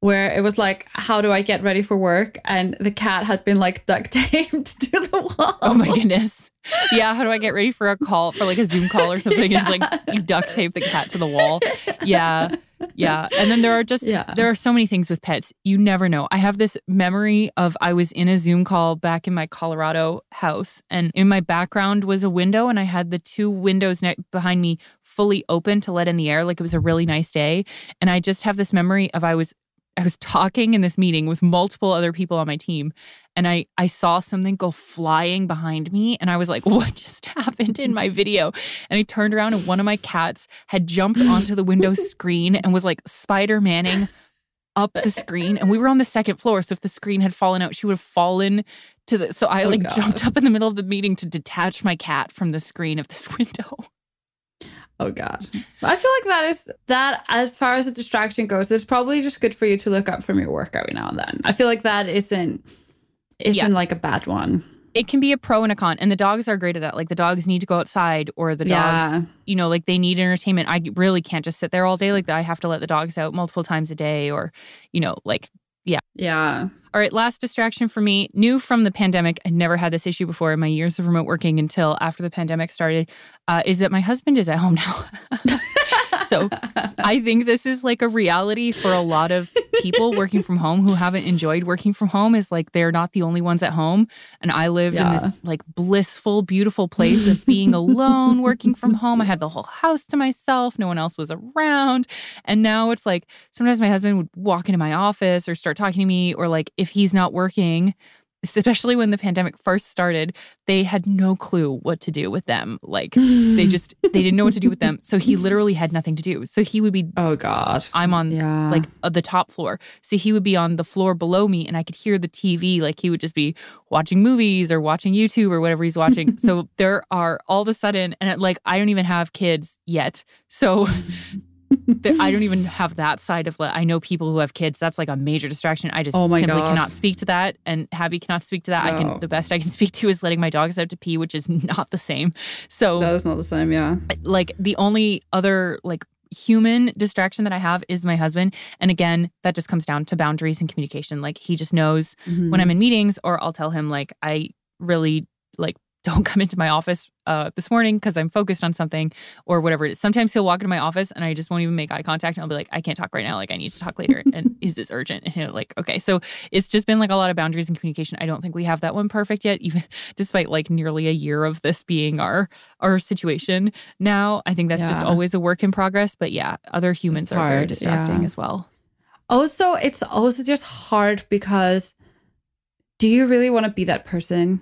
where it was like, how do I get ready for work? And the cat had been like duct taped to the wall. Oh my goodness. Yeah, how do I get ready for a call for like a Zoom call or something? Yeah. Is like you duct tape the cat to the wall. Yeah. Yeah. And then there are just yeah. there are so many things with pets. You never know. I have this memory of I was in a Zoom call back in my Colorado house and in my background was a window and I had the two windows ne- behind me fully open to let in the air. Like it was a really nice day. And I just have this memory of I was I was talking in this meeting with multiple other people on my team and I I saw something go flying behind me and I was like what just happened in my video and I turned around and one of my cats had jumped onto the window screen and was like spider-manning up the screen and we were on the second floor so if the screen had fallen out she would have fallen to the so I oh like God. jumped up in the middle of the meeting to detach my cat from the screen of this window. Oh God. I feel like that is that as far as a distraction goes, it's probably just good for you to look up from your work every now and then. I feel like that isn't isn't yeah. like a bad one. It can be a pro and a con. And the dogs are great at that. Like the dogs need to go outside or the dogs, yeah. you know, like they need entertainment. I really can't just sit there all day. Like I have to let the dogs out multiple times a day or, you know, like yeah. Yeah. All right, last distraction for me. New from the pandemic, I never had this issue before in my years of remote working until after the pandemic started, uh, is that my husband is at home now. so I think this is like a reality for a lot of people working from home who haven't enjoyed working from home is like they're not the only ones at home. And I lived yeah. in this like blissful, beautiful place of being alone, working from home. I had the whole house to myself, no one else was around. And now it's like sometimes my husband would walk into my office or start talking to me, or like if he's not working, especially when the pandemic first started, they had no clue what to do with them. Like they just they didn't know what to do with them. So he literally had nothing to do. So he would be oh god, I'm on yeah. like uh, the top floor. So he would be on the floor below me, and I could hear the TV. Like he would just be watching movies or watching YouTube or whatever he's watching. so there are all of a sudden, and it, like I don't even have kids yet. So I don't even have that side of I know people who have kids. That's like a major distraction. I just oh simply gosh. cannot speak to that, and Habbi cannot speak to that. No. I can the best I can speak to is letting my dogs out to pee, which is not the same. So that is not the same. Yeah, like the only other like human distraction that I have is my husband. And again, that just comes down to boundaries and communication. Like he just knows mm-hmm. when I'm in meetings, or I'll tell him like I really like don't come into my office uh, this morning because I'm focused on something or whatever it is. Sometimes he'll walk into my office and I just won't even make eye contact and I'll be like, I can't talk right now. Like, I need to talk later. and is this urgent? And he'll like, okay. So it's just been like a lot of boundaries and communication. I don't think we have that one perfect yet, even despite like nearly a year of this being our our situation now. I think that's yeah. just always a work in progress. But yeah, other humans it's are hard. very distracting yeah. as well. Also, it's also just hard because do you really want to be that person?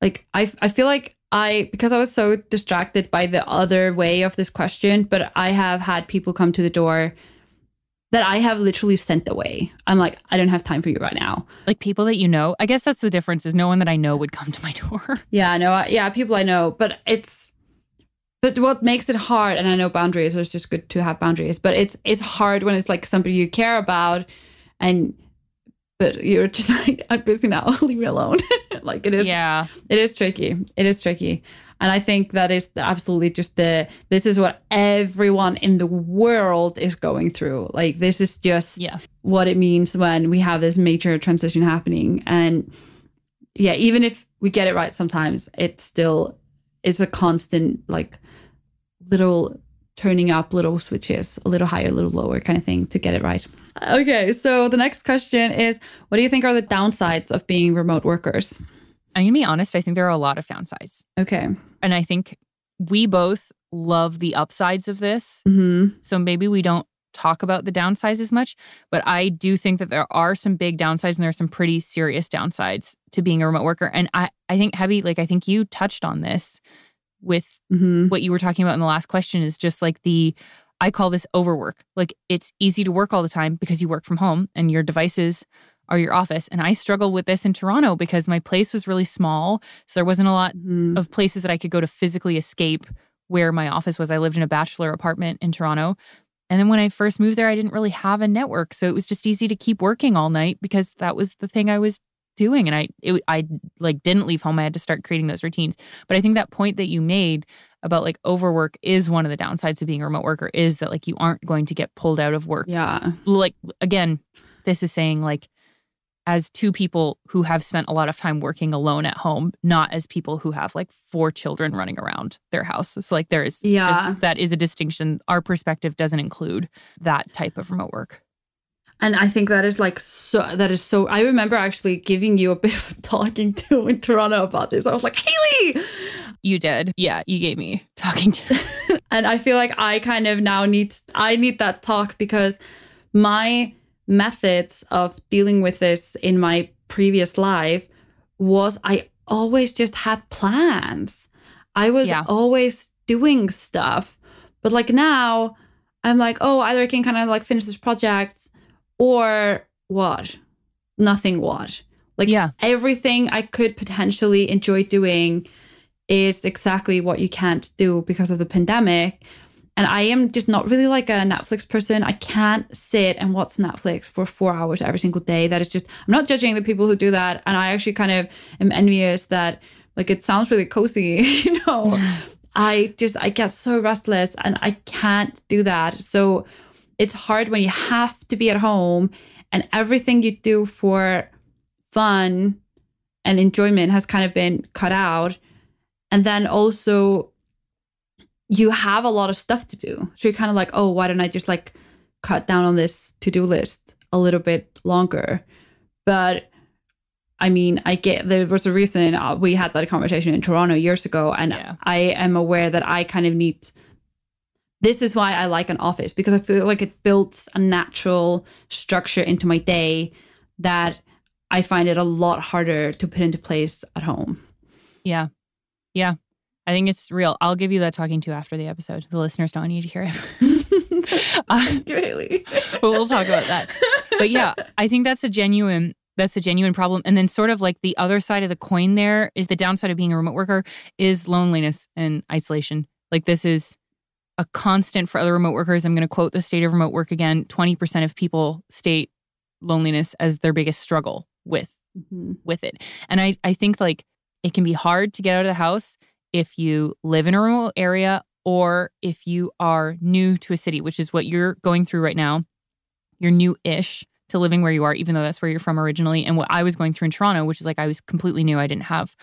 Like I I feel like I because I was so distracted by the other way of this question, but I have had people come to the door that I have literally sent away. I'm like, I don't have time for you right now. Like people that you know. I guess that's the difference. Is no one that I know would come to my door. Yeah, no, yeah, people I know, but it's but what makes it hard, and I know boundaries, so it's just good to have boundaries, but it's it's hard when it's like somebody you care about and but you're just like, I'm busy now, leave me alone. like it is, yeah, it is tricky. It is tricky. And I think that is absolutely just the, this is what everyone in the world is going through. Like, this is just yeah. what it means when we have this major transition happening. And yeah, even if we get it right sometimes, it's still, it's a constant, like, little turning up little switches, a little higher, a little lower kind of thing to get it right. Okay, so the next question is What do you think are the downsides of being remote workers? I'm gonna be honest, I think there are a lot of downsides. Okay. And I think we both love the upsides of this. Mm-hmm. So maybe we don't talk about the downsides as much, but I do think that there are some big downsides and there are some pretty serious downsides to being a remote worker. And I, I think, Habbi, like, I think you touched on this with mm-hmm. what you were talking about in the last question is just like the I call this overwork. Like it's easy to work all the time because you work from home and your devices are your office. And I struggled with this in Toronto because my place was really small. So there wasn't a lot mm-hmm. of places that I could go to physically escape where my office was. I lived in a bachelor apartment in Toronto. And then when I first moved there, I didn't really have a network. So it was just easy to keep working all night because that was the thing I was doing and i it, i like didn't leave home i had to start creating those routines but i think that point that you made about like overwork is one of the downsides of being a remote worker is that like you aren't going to get pulled out of work. Yeah. Like again, this is saying like as two people who have spent a lot of time working alone at home, not as people who have like four children running around their house. So like there is yeah. Just, that is a distinction. Our perspective doesn't include that type of remote work. And I think that is like so that is so I remember actually giving you a bit of talking to in Toronto about this. I was like, Hailley, You did. Yeah, you gave me talking to. and I feel like I kind of now need I need that talk because my methods of dealing with this in my previous life was I always just had plans. I was yeah. always doing stuff. But like now, I'm like, oh, either I can kind of like finish this project or what? Nothing what? Like yeah. everything I could potentially enjoy doing is exactly what you can't do because of the pandemic. And I am just not really like a Netflix person. I can't sit and watch Netflix for four hours every single day. That is just, I'm not judging the people who do that. And I actually kind of am envious that, like, it sounds really cozy, you know? I just, I get so restless and I can't do that. So it's hard when you have to be at home and everything you do for fun and enjoyment has kind of been cut out. And then also, you have a lot of stuff to do. So you're kind of like, oh, why don't I just like cut down on this to do list a little bit longer? But I mean, I get there was a reason uh, we had that conversation in Toronto years ago, and yeah. I am aware that I kind of need. This is why I like an office because I feel like it builds a natural structure into my day that I find it a lot harder to put into place at home. Yeah. Yeah. I think it's real. I'll give you that talking to after the episode. The listeners don't need to hear it. uh, really? but we'll talk about that. But yeah, I think that's a genuine that's a genuine problem. And then sort of like the other side of the coin there is the downside of being a remote worker is loneliness and isolation. Like this is a constant for other remote workers. I'm going to quote the state of remote work again. 20% of people state loneliness as their biggest struggle with mm-hmm. with it. And I I think like it can be hard to get out of the house if you live in a remote area or if you are new to a city, which is what you're going through right now. You're new-ish to living where you are, even though that's where you're from originally. And what I was going through in Toronto, which is like I was completely new. I didn't have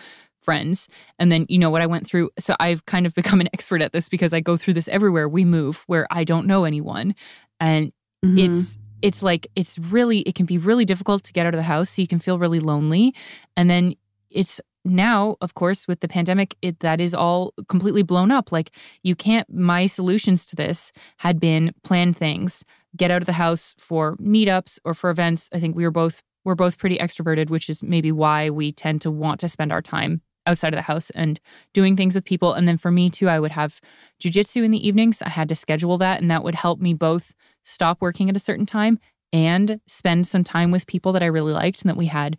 friends. And then, you know, what I went through. So I've kind of become an expert at this because I go through this everywhere we move where I don't know anyone. And mm-hmm. it's, it's like, it's really, it can be really difficult to get out of the house. So you can feel really lonely. And then it's now of course with the pandemic it that is all completely blown up like you can't my solutions to this had been plan things get out of the house for meetups or for events i think we were both we're both pretty extroverted which is maybe why we tend to want to spend our time outside of the house and doing things with people and then for me too i would have jujitsu in the evenings i had to schedule that and that would help me both stop working at a certain time and spend some time with people that i really liked and that we had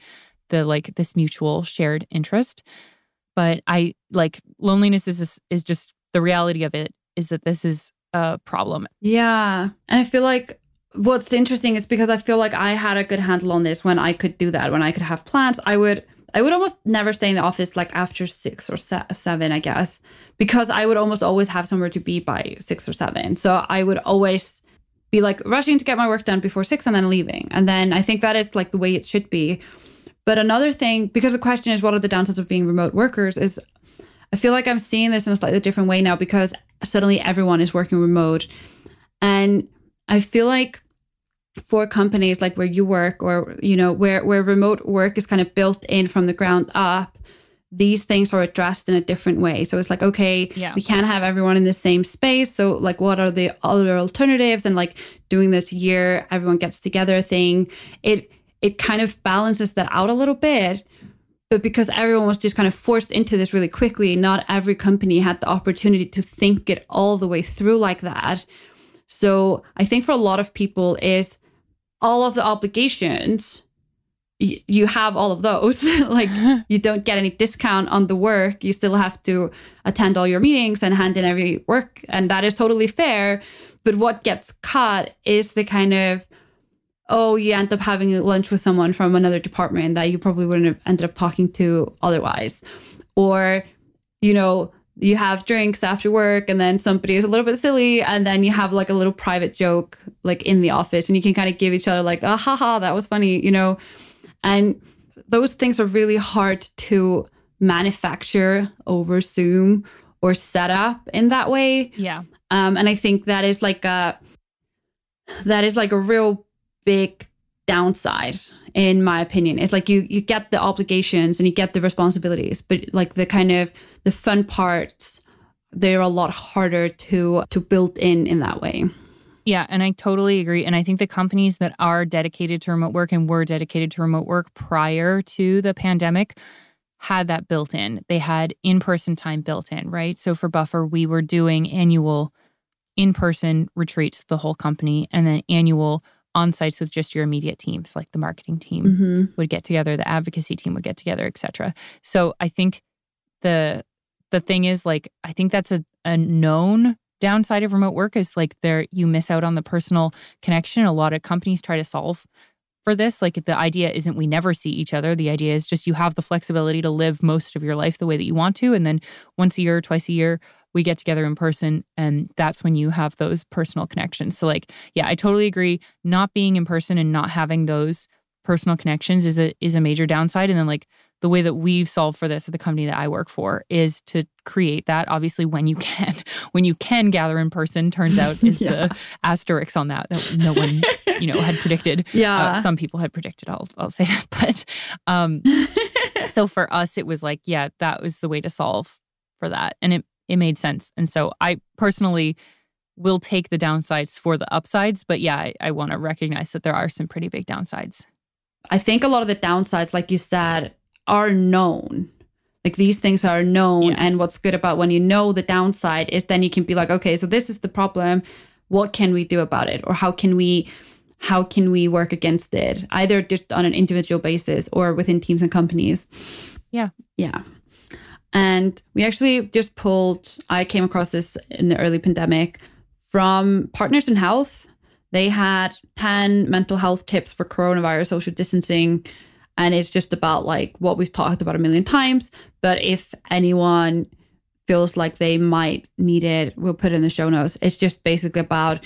the like this mutual shared interest. But I like loneliness is is just the reality of it is that this is a problem. Yeah. And I feel like what's interesting is because I feel like I had a good handle on this when I could do that, when I could have plans. I would I would almost never stay in the office like after six or se- seven, I guess, because I would almost always have somewhere to be by six or seven. So I would always be like rushing to get my work done before six and then leaving. And then I think that is like the way it should be. But another thing, because the question is what are the downsides of being remote workers, is I feel like I'm seeing this in a slightly different way now because suddenly everyone is working remote. And I feel like for companies like where you work or, you know, where, where remote work is kind of built in from the ground up, these things are addressed in a different way. So it's like, okay, yeah. we can't have everyone in the same space. So, like, what are the other alternatives? And like doing this year, everyone gets together thing. It it kind of balances that out a little bit. But because everyone was just kind of forced into this really quickly, not every company had the opportunity to think it all the way through like that. So I think for a lot of people is all of the obligations you have all of those. Like you don't get any discount on the work. You still have to attend all your meetings and hand in every work and that is totally fair. But what gets cut is the kind of oh, you end up having lunch with someone from another department that you probably wouldn't have ended up talking to otherwise. Or, you know, you have drinks after work and then somebody is a little bit silly and then you have like a little private joke like in the office and you can kind of give each other like, ah, ha, ha, that was funny, you know? And those things are really hard to manufacture over Zoom or set up in that way. Yeah. Um, and I think that is like a that is like a real big downside in my opinion it's like you you get the obligations and you get the responsibilities but like the kind of the fun parts they're a lot harder to to build in in that way. Yeah, and I totally agree. And I think the companies that are dedicated to remote work and were dedicated to remote work prior to the pandemic had that built in. They had in person time built in, right? So for Buffer, we were doing annual in person retreats, the whole company, and then annual on sites with just your immediate teams, like the marketing team mm-hmm. would get together, the advocacy team would get together, etc. So I think the the thing is like I think that's a, a known downside of remote work is like there you miss out on the personal connection. A lot of companies try to solve for this. Like the idea isn't we never see each other. The idea is just you have the flexibility to live most of your life the way that you want to. And then once a year, or twice a year, we get together in person. And that's when you have those personal connections. So, like, yeah, I totally agree. Not being in person and not having those personal connections is a is a major downside. And then like the way that we've solved for this at the company that I work for is to create that. Obviously when you can when you can gather in person turns out is yeah. the asterisk on that that no one you know had predicted. Uh, yeah. uh, some people had predicted I'll I'll say that but um so for us it was like yeah that was the way to solve for that and it it made sense and so I personally will take the downsides for the upsides but yeah I, I want to recognize that there are some pretty big downsides. I think a lot of the downsides like you said are known. Like these things are known. Yeah. And what's good about when you know the downside is then you can be like, okay, so this is the problem. What can we do about it? Or how can we how can we work against it? Either just on an individual basis or within teams and companies. Yeah. Yeah. And we actually just pulled, I came across this in the early pandemic from Partners in Health. They had 10 mental health tips for coronavirus social distancing and it's just about like what we've talked about a million times but if anyone feels like they might need it we'll put it in the show notes. It's just basically about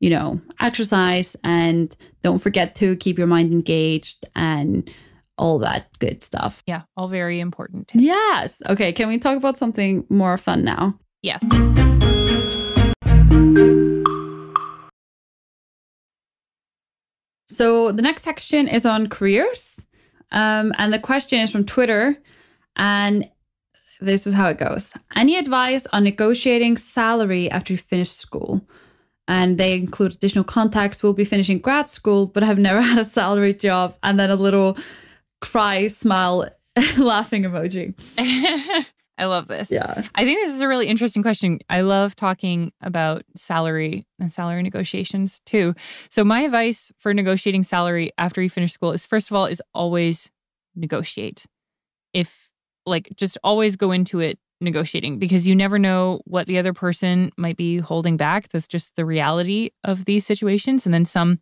you know exercise and don't forget to keep your mind engaged and all that good stuff. Yeah all very important yes. Okay can we talk about something more fun now? Yes. So the next section is on careers um, and the question is from Twitter. And this is how it goes Any advice on negotiating salary after you finish school? And they include additional contacts. We'll be finishing grad school, but have never had a salary job. And then a little cry, smile, laughing emoji. I love this. Yeah. I think this is a really interesting question. I love talking about salary and salary negotiations too. So my advice for negotiating salary after you finish school is first of all is always negotiate. If like just always go into it negotiating because you never know what the other person might be holding back. That's just the reality of these situations. And then some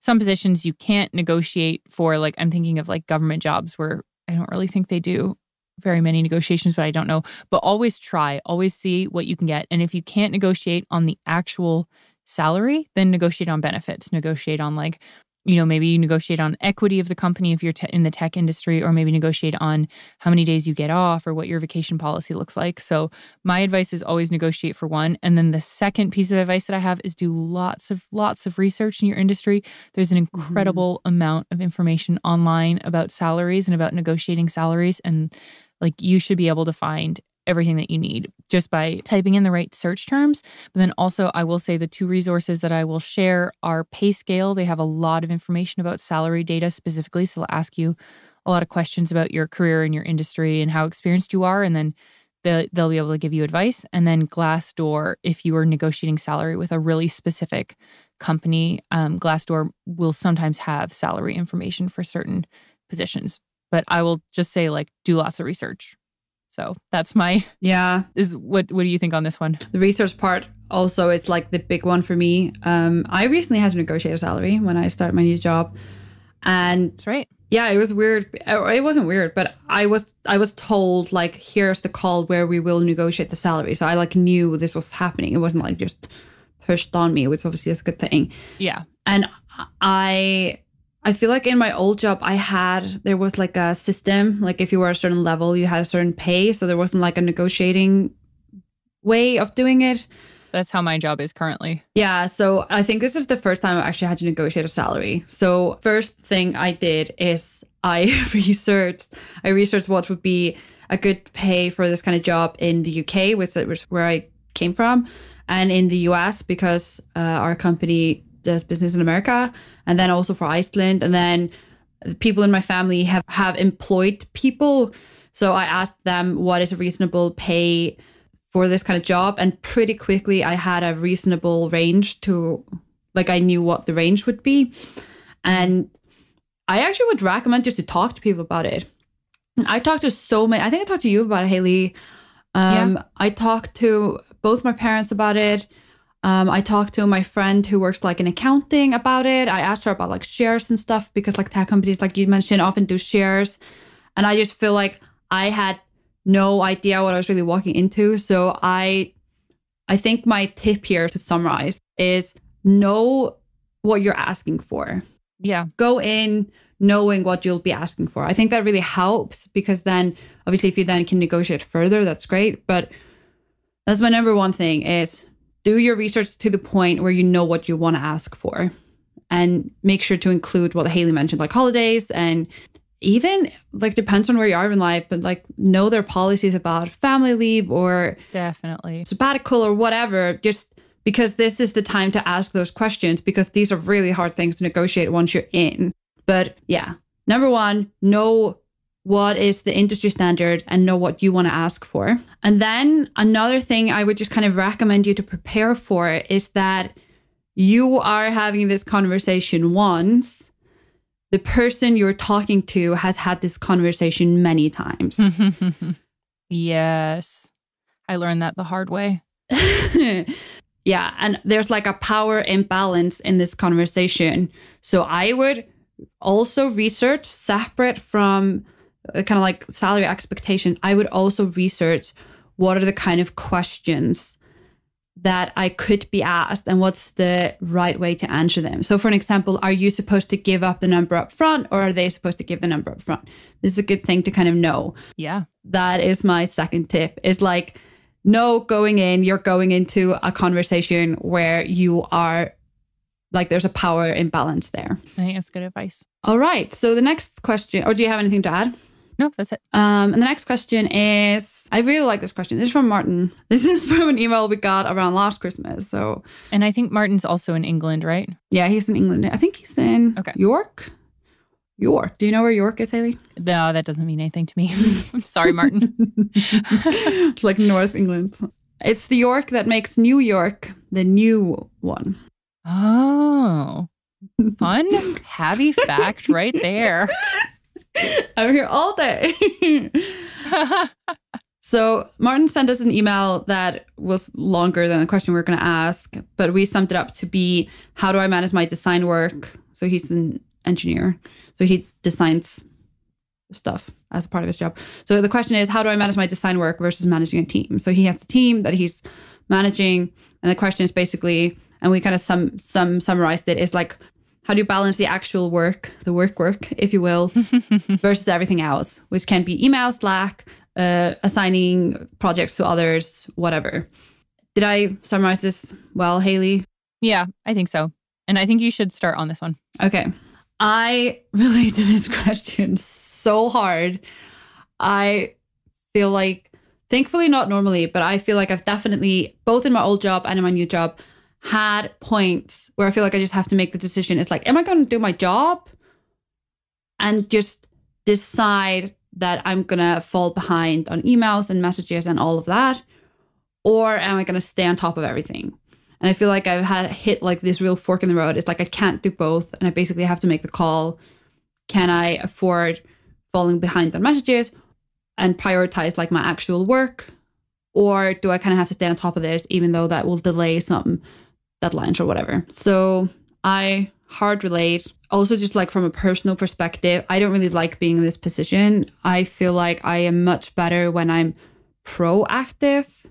some positions you can't negotiate for like I'm thinking of like government jobs where I don't really think they do very many negotiations, but I don't know. But always try, always see what you can get. And if you can't negotiate on the actual salary, then negotiate on benefits, negotiate on like, you know, maybe you negotiate on equity of the company if you're te- in the tech industry, or maybe negotiate on how many days you get off or what your vacation policy looks like. So, my advice is always negotiate for one. And then the second piece of advice that I have is do lots of, lots of research in your industry. There's an mm-hmm. incredible mm-hmm. amount of information online about salaries and about negotiating salaries. And like you should be able to find everything that you need just by typing in the right search terms. But then also, I will say the two resources that I will share are PayScale. They have a lot of information about salary data specifically. So they'll ask you a lot of questions about your career and your industry and how experienced you are. And then they'll be able to give you advice. And then Glassdoor, if you are negotiating salary with a really specific company, um, Glassdoor will sometimes have salary information for certain positions but I will just say like do lots of research. So that's my yeah. Is what what do you think on this one? The research part also is like the big one for me. Um, I recently had to negotiate a salary when I started my new job, and that's right. Yeah, it was weird. It wasn't weird, but I was I was told like here's the call where we will negotiate the salary. So I like knew this was happening. It wasn't like just pushed on me, which obviously is a good thing. Yeah, and I I feel like in my old job, I had, there was like a system, like if you were a certain level, you had a certain pay. So there wasn't like a negotiating way of doing it. That's how my job is currently. Yeah. So I think this is the first time I actually had to negotiate a salary. So, first thing I did is I researched, I researched what would be a good pay for this kind of job in the UK, which was where I came from, and in the US because uh, our company does business in America, and then also for Iceland, and then people in my family have have employed people. So I asked them what is a reasonable pay for this kind of job, and pretty quickly I had a reasonable range to, like I knew what the range would be, and I actually would recommend just to talk to people about it. I talked to so many. I think I talked to you about it, Hailley. Um, yeah. I talked to both my parents about it. Um, I talked to my friend who works like in accounting about it. I asked her about like shares and stuff because like tech companies, like you mentioned, often do shares. And I just feel like I had no idea what I was really walking into. So I I think my tip here to summarize is know what you're asking for. Yeah. Go in knowing what you'll be asking for. I think that really helps because then obviously if you then can negotiate further, that's great. But that's my number one thing is do your research to the point where you know what you want to ask for and make sure to include what Hailley mentioned, like holidays and even like depends on where you are in life, but like know their policies about family leave or definitely sabbatical or whatever. Just because this is the time to ask those questions because these are really hard things to negotiate once you're in. But yeah, number one, know what is the industry standard and know what you want to ask for. And then another thing I would just kind of recommend you to prepare for is that you are having this conversation once. The person you're talking to has had this conversation many times. yes. I learned that the hard way. yeah. And there's like a power imbalance in this conversation. So I would also research separate from Uh, kind of like salary expectation, I would also research what are the kind of questions that I could be asked and what's the right way to answer them. So, for an example, are you supposed to give up the number up front or are they supposed to give the number up front? This is a good thing to kind of know. Yeah. That is my second tip is like, no, going in, you're going into a conversation where you are like there's a power imbalance there. I think that's good advice. All right. So, the next question, or do you have anything to add? No, that's it. Um, and the next question is I really like this question. This is from Martin. This is from an email we got around last Christmas. So And I think Martin's also in England, right? Yeah, he's in England. I think he's in okay. York. York. Do you know where York is, Hailley? No, that doesn't mean anything to me. I'm sorry, Martin. it's like North England. It's the York that makes New York the new one. Oh. Fun. happy fact right there. I'm here all day. so Martin sent us an email that was longer than the question we are going to ask, but we summed it up to be how do I manage my design work? So he's an engineer. So he designs stuff as a part of his job. So the question is how do I manage my design work versus managing a team? So he has a team that he's managing and the question is basically and we kind of sum, sum summarized it is like how do you balance the actual work, the work work, if you will, versus everything else, which can be email, Slack, uh, assigning projects to others, whatever. Did I summarize this well, Hailley? Yeah, I think so. And I think you should start on this one. Okay. I relate to this question so hard. I feel like, thankfully, not normally, but I feel like I've definitely, both in my old job and in my new job, had points where I feel like I just have to make the decision. It's like, am I going to do my job and just decide that I'm going to fall behind on emails and messages and all of that? Or am I going to stay on top of everything? And I feel like I've had hit like this real fork in the road. It's like I can't do both. And I basically have to make the call. Can I afford falling behind on messages and prioritize like my actual work? Or do I kind of have to stay on top of this, even though that will delay some deadlines or whatever. So I hard relate. Also, just like from a personal perspective, I don't really like being in this position. I feel like I am much better when I'm proactive.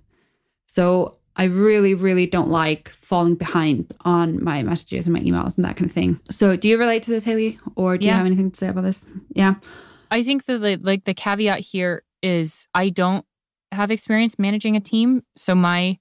So I really, really don't like falling behind on my messages and my emails and that kind of thing. So do you relate to this, Hailley? Or do yeah. you have anything to say about this? Yeah. I think that the like the caveat here is I don't have experience managing a team. So my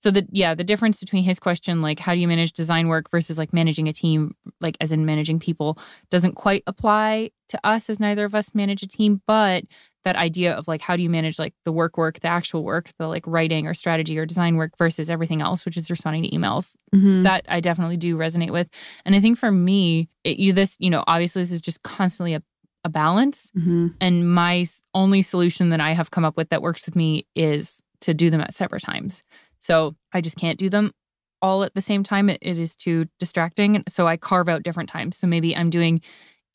so the yeah the difference between his question like how do you manage design work versus like managing a team like as in managing people doesn't quite apply to us as neither of us manage a team but that idea of like how do you manage like the work work the actual work the like writing or strategy or design work versus everything else which is responding to emails mm-hmm. that i definitely do resonate with and i think for me it, you this you know obviously this is just constantly a, a balance mm-hmm. and my only solution that i have come up with that works with me is to do them at separate times so I just can't do them all at the same time. it, it is too distracting. So I carve out different times. So maybe I'm doing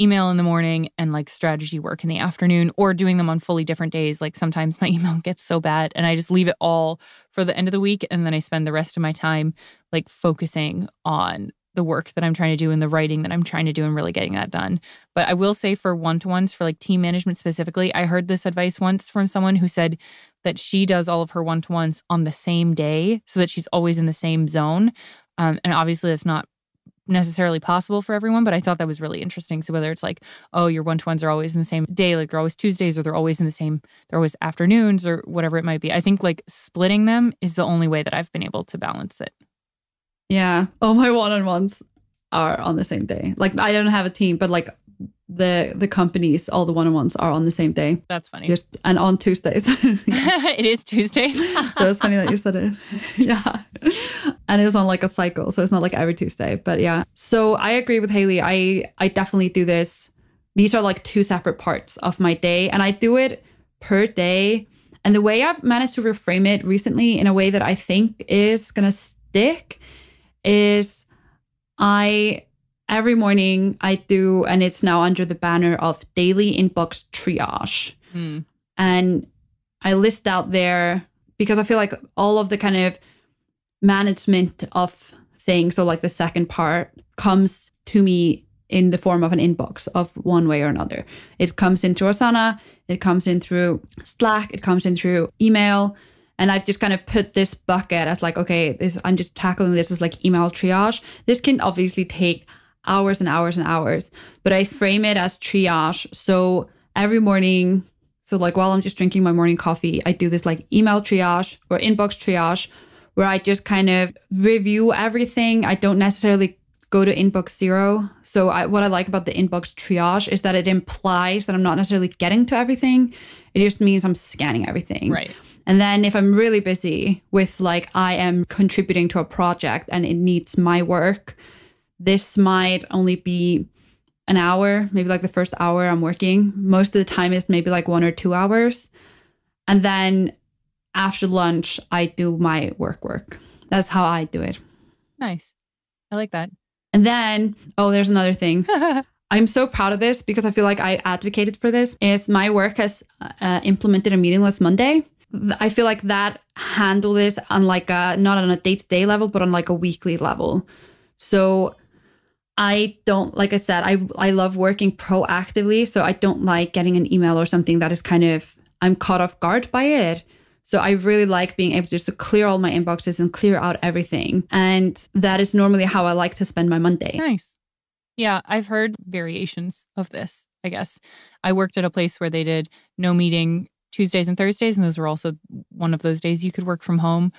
email in the morning and like strategy work in the afternoon or doing them on fully different days. Like sometimes my email gets so bad and I just leave it all for the end of the week. And then I spend the rest of my time like focusing on the work that I'm trying to do and the writing that I'm trying to do and really getting that done. But I will say for one to ones, for like team management specifically, I heard this advice once from someone who said that she does all of her one to ones on the same day so that she's always in the same zone. Um, and obviously, that's not necessarily possible for everyone, but I thought that was really interesting. So whether it's like, oh, your one to ones are always in the same day, like they're always Tuesdays, or they're always in the same, they're always afternoons, or whatever it might be. I think like splitting them is the only way that I've been able to balance it. Yeah. All my one on ones are on the same day. Like I don't have a team, but like the the companies, all the one on ones are on the same day. That's funny. Just and on Tuesdays. it is Tuesdays. so it's funny that you said it. yeah. And it was on like a cycle. So it's not like every Tuesday. But yeah. So I agree with Hailley. I I definitely do this. These are like two separate parts of my day. And I do it per day. And the way I've managed to reframe it recently in a way that I think is gonna stick is I every morning I do, and it's now under the banner of daily inbox triage. Mm. And I list out there because I feel like all of the kind of management of things, so like the second part, comes to me in the form of an inbox of one way or another. It comes in through Asana, it comes in through Slack, it comes in through email. And I've just kind of put this bucket as like, okay, this I'm just tackling this as like email triage. This can obviously take hours and hours and hours, but I frame it as triage. So every morning, so like while I'm just drinking my morning coffee, I do this like email triage or inbox triage where I just kind of review everything. I don't necessarily go to inbox zero. So I, what I like about the inbox triage is that it implies that I'm not necessarily getting to everything. It just means I'm scanning everything. Right. And then if I'm really busy with like I am contributing to a project and it needs my work, this might only be an hour, maybe like the first hour I'm working. Most of the time is maybe like one or two hours. And then after lunch, I do my work work. That's how I do it. Nice. I like that. And then, oh, there's another thing. I'm so proud of this because I feel like I advocated for this. Is my work has uh, implemented a meetingless Monday. I feel like that handle this on like a not on a day to day level, but on like a weekly level. So I don't like I said, I I love working proactively. So I don't like getting an email or something that is kind of I'm caught off guard by it. So I really like being able to just to clear all my inboxes and clear out everything. And that is normally how I like to spend my Monday. Nice. Yeah, I've heard variations of this, I guess. I worked at a place where they did no meeting Tuesdays and Thursdays, and those were also one of those days you could work from home.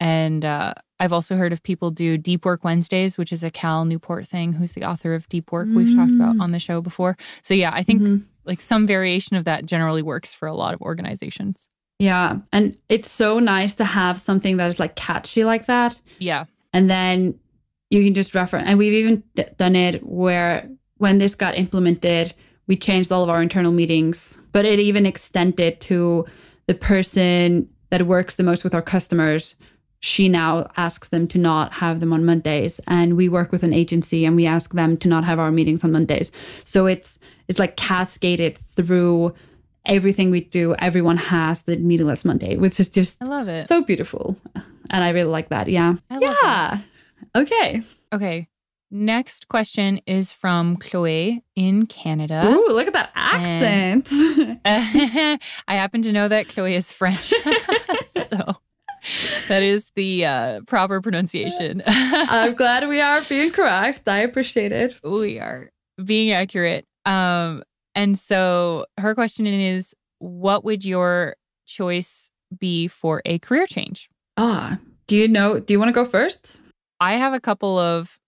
And uh, I've also heard of people do Deep Work Wednesdays, which is a Cal Newport thing, who's the author of Deep Work, mm. we've talked about mm. on the show before. So, yeah, I think mm-hmm. like some variation of that generally works for a lot of organizations. Yeah. And it's so nice to have something that is like catchy like that. Yeah. And then you can just reference, and we've even d- done it where when this got implemented, we changed all of our internal meetings, but it even extended to the person that works the most with our customers. She now asks them to not have them on Mondays, and we work with an agency and we ask them to not have our meetings on Mondays. So it's it's like cascaded through everything we do. Everyone has the meetingless Monday, which is just I love it. So beautiful, and I really like that. Yeah, yeah. That. Okay. Okay. Next question is from Chloe in Canada. Ooh, look at that accent. And, uh, I happen to know that Chloe is French. so that is the uh, proper pronunciation. I'm glad we are being correct. I appreciate it. We are being accurate. Um, and so her question is what would your choice be for a career change? Ah, Do you know? Do you want to go first? I have a couple of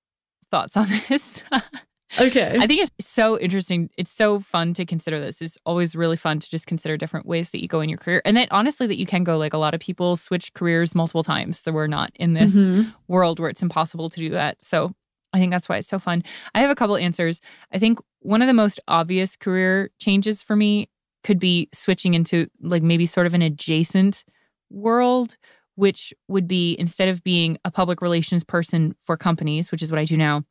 thoughts on this. Okay. I think it's so interesting. It's so fun to consider this. It's always really fun to just consider different ways that you go in your career. And that honestly, that you can go like a lot of people switch careers multiple times. That we're not in this mm-hmm. world where it's impossible to do that. So I think that's why it's so fun. I have a couple answers. I think one of the most obvious career changes for me could be switching into like maybe sort of an adjacent world which would be instead of being a public relations person for companies, which is what I do now,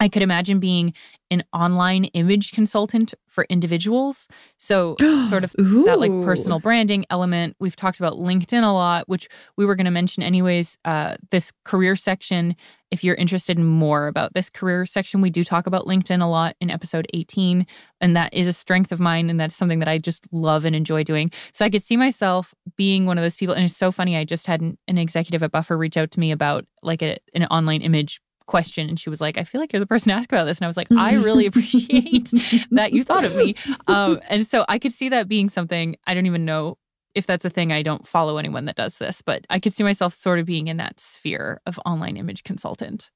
I could imagine being an online image consultant for individuals. So, sort of that like personal branding element. We've talked about LinkedIn a lot, which we were going to mention anyways. Uh, this career section, if you're interested in more about this career section, we do talk about LinkedIn a lot in episode 18. And that is a strength of mine. And that's something that I just love and enjoy doing. So, I could see myself being one of those people. And it's so funny. I just had an, an executive at Buffer reach out to me about like a, an online image question and she was like i feel like you're the person to ask about this. And i was like i really appreciate that you thought of me. Um, and so i could see that being something i don't even know if that's a thing i don't follow anyone that does this but i could see myself sort of being in that sphere of online image consultant.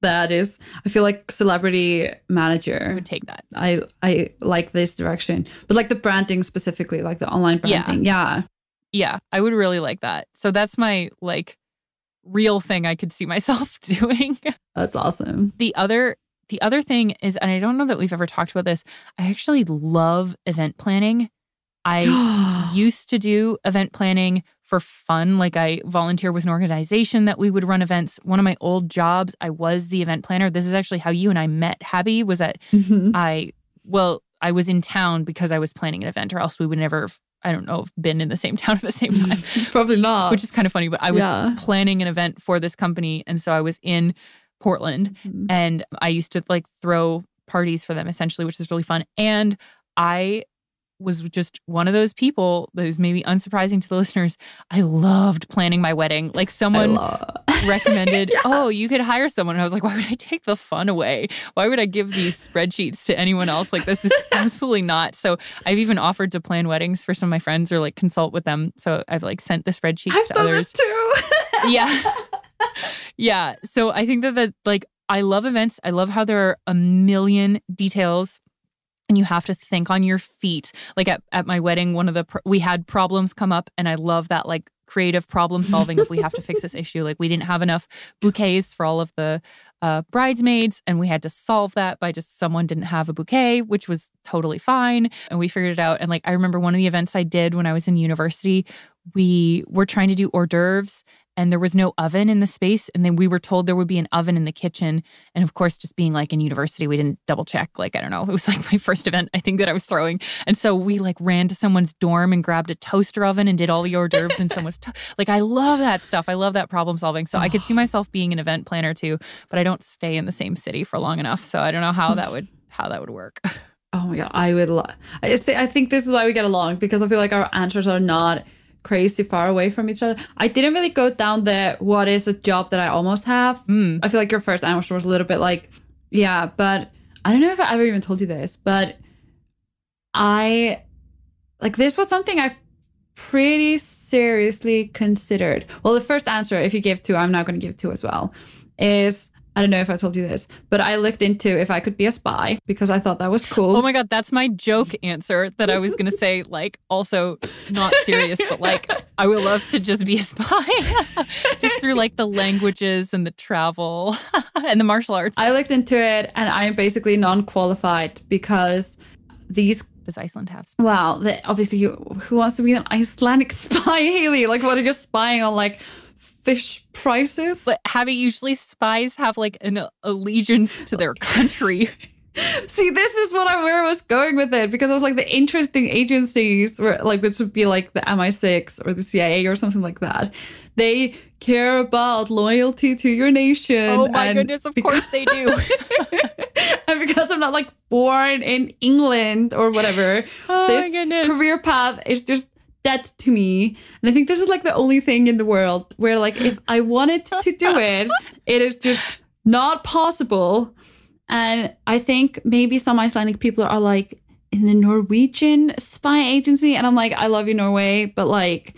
That is i feel like celebrity manager I would take that. I i like this direction but like the branding specifically like the online branding yeah yeah, yeah i would really like that. So that's my like real thing I could see myself doing. That's awesome. The other the other thing is and I don't know that we've ever talked about this. I actually love event planning. I used to do event planning for fun. Like I volunteer with an organization that we would run events. One of my old jobs, I was the event planner. This is actually how you and I met, Habbi, was that mm-hmm. I well, I was in town because I was planning an event, or else we would never I don't know, if been in the same town at the same time. Probably not. Which is kind of funny, but I was yeah. planning an event for this company. And so I was in Portland mm-hmm. and I used to like throw parties for them essentially, which is really fun. And I was just one of those people that is maybe unsurprising to the listeners. I loved planning my wedding. Like someone recommended, yes. oh, you could hire someone. And I was like, why would I take the fun away? Why would I give these spreadsheets to anyone else? Like, this is absolutely not. So I've even offered to plan weddings for some of my friends or like consult with them. So I've like sent the spreadsheets I've to others. Too. yeah. yeah. So I think that that like I love events. I love how there are a million details and you have to think on your feet. Like at, at my wedding, one of the, we had problems come up, and I love that like creative problem solving if we have to fix this issue. Like we didn't have enough bouquets for all of the uh, bridesmaids, and we had to solve that by just someone didn't have a bouquet, which was totally fine. And we figured it out. And like I remember one of the events I did when I was in university, we were trying to do hors d'oeuvres and there was no oven in the space. And then we were told there would be an oven in the kitchen. And of course, just being like in university, we didn't double check. Like, I don't know, it was like my first event, I think, that I was throwing. And so we like ran to someone's dorm and grabbed a toaster oven and did all the hors d'oeuvres. and someone's to- like, I love that stuff. I love that problem solving. So I could see myself being an event planner too, but I don't stay in the same city for long enough. So I don't know how that would how that would work. Oh my god, I would. Lo- I, I think this is why we get along because I feel like our answers are not crazy far away from each other. I didn't really go down the what is a job that I almost have. Mm. I feel like your first answer was a little bit like, yeah, but I don't know if I ever even told you this, but I like this was something I've pretty seriously considered. Well, the first answer, if you give two, I'm now going to give two as well, is I don't know if I told you this, but I looked into if I could be a spy because I thought that was cool. Oh my God, that's my joke answer that I was going to say, like, also not serious, but like, I would love to just be a spy just through like the languages and the travel and the martial arts. I looked into it and I'm basically non qualified because these does Iceland have? Spies? Well, obviously, who wants to be an Icelandic spy, Hailley? Like, what are you spying on? Like, fish prices. But having usually spies have like an allegiance to their country. See, this is what I where I was going with it because I was like the interesting agencies were like which would be like the MI6 or the CIA or something like that. They care about loyalty to your nation. Oh my goodness, of because, course they do. and because I'm not like born in England or whatever, oh this career path is just that to me. And I think this is like the only thing in the world where like if I wanted to do it, it is just not possible. And I think maybe some Icelandic people are like in the Norwegian spy agency. And I'm like, I love you, Norway, but like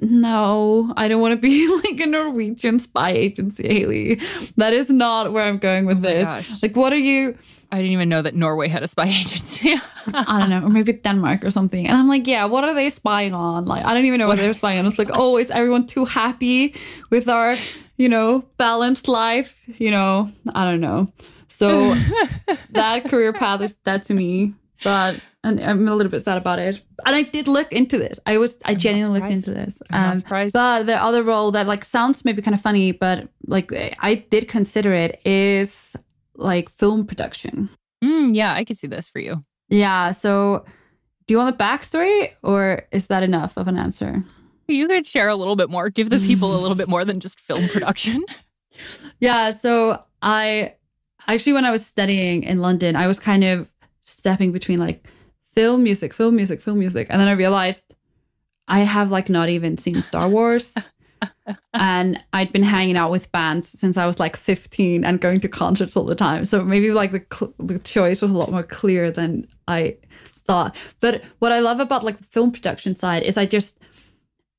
no, I don't want to be like a Norwegian spy agency, Hailley. That is not where I'm going with Oh this. gosh. Like, what are you? I didn't even know that Norway had a spy agency. I don't know, or maybe Denmark or something. And I'm like, yeah, what are they spying on? Like, I don't even know what they're spying on. It's like, oh, is everyone too happy with our, you know, balanced life? You know, I don't know. So that career path is dead to me, but and I'm a little bit sad about it. And I did look into this. I was, I genuinely looked into this. I'm Um, surprised. But the other role that like sounds maybe kind of funny, but like I did consider it is like film production. Mm, yeah, I could see this for you. Yeah. So, do you want the backstory, or is that enough of an answer? You could share a little bit more, give the people a little bit more than just film production. Yeah. So I actually, when I was studying in London, I was kind of stepping between like film music, film music, film music, and then I realized I have like not even seen Star Wars. and I'd been hanging out with bands since I was like 15 and going to concerts all the time. So maybe like the, cl- the choice was a lot more clear than I thought. But what I love about like the film production side is I just,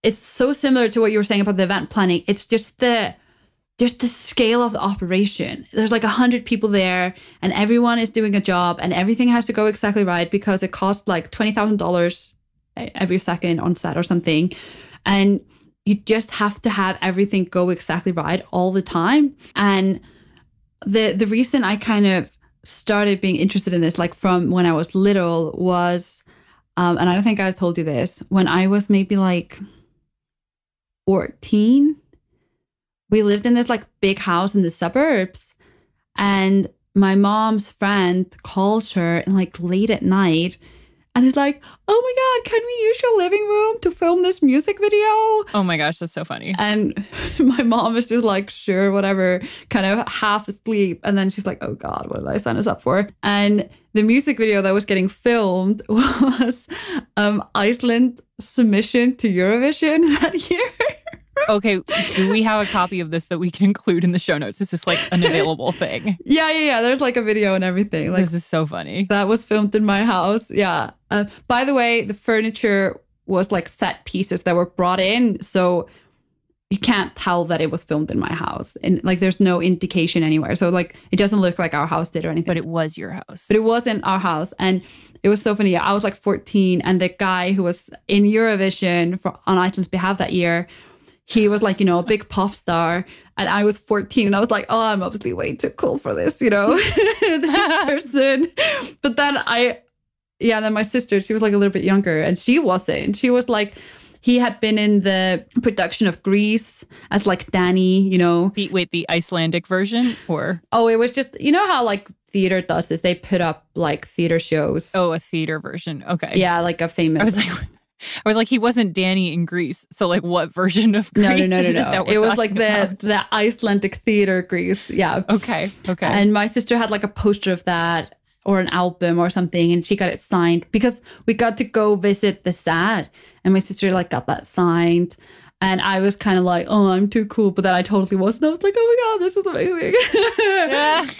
it's so similar to what you were saying about the event planning. It's just the, just the scale of the operation. There's like a hundred people there, and everyone is doing a job, and everything has to go exactly right because it costs like twenty thousand dollars every second on set or something, and you just have to have everything go exactly right all the time. And the the reason I kind of started being interested in this, like from when I was little, was, um, and I don't think I've told you this, when I was maybe like fourteen we lived in this like big house in the suburbs and my mom's friend called her like late at night and is like oh my god can we use your living room to film this music video? Oh my gosh, that's so funny. and my mom is just like sure whatever kind of half asleep. And then she's like oh god what did i sign us up for? And the music video that was getting filmed was um iceland submission to eurovision that year Okay, do we have a copy of this that we can include in the show notes? Is this like an available thing? yeah yeah yeah there's like a video and everything like this is so funny. that was filmed in my house. Yeah. Uh, by the way, the furniture was like set pieces that were brought in, so you can't tell that it was filmed in my house, and like there's no indication anywhere. So like it doesn't look like our house did or anything. But it was your house. But it wasn't our house, and it was so funny. I was like 14, and the guy who was in Eurovision for on Iceland's behalf that year, he was like you know a big pop star, and I was 14, and I was like, oh, I'm obviously way too cool for this, you know, this person. But then I, yeah, then my sister, she was like a little bit younger, and she wasn't. She was like. He had been in the production of Grease as like Danny, you know, Wait, wait, the Icelandic version or Oh, it was just you know how like theater does this. They put up like theater shows. oh, a theater version? Okay. yeah, like a famous. I was like, I was like, he wasn't Danny in Grease. So like, what version of Grease? no, no, no, no, it, no. that we're It was like the the Icelandic theater Grease. Yeah. Okay. Okay. And my sister had like a poster of that or an album or something, and she got it signed because we got to go visit the SAD, and my sister like got that signed. And I was kind of like, oh, I'm too cool. But then I totally wasn't. I was like, oh my God, this is amazing.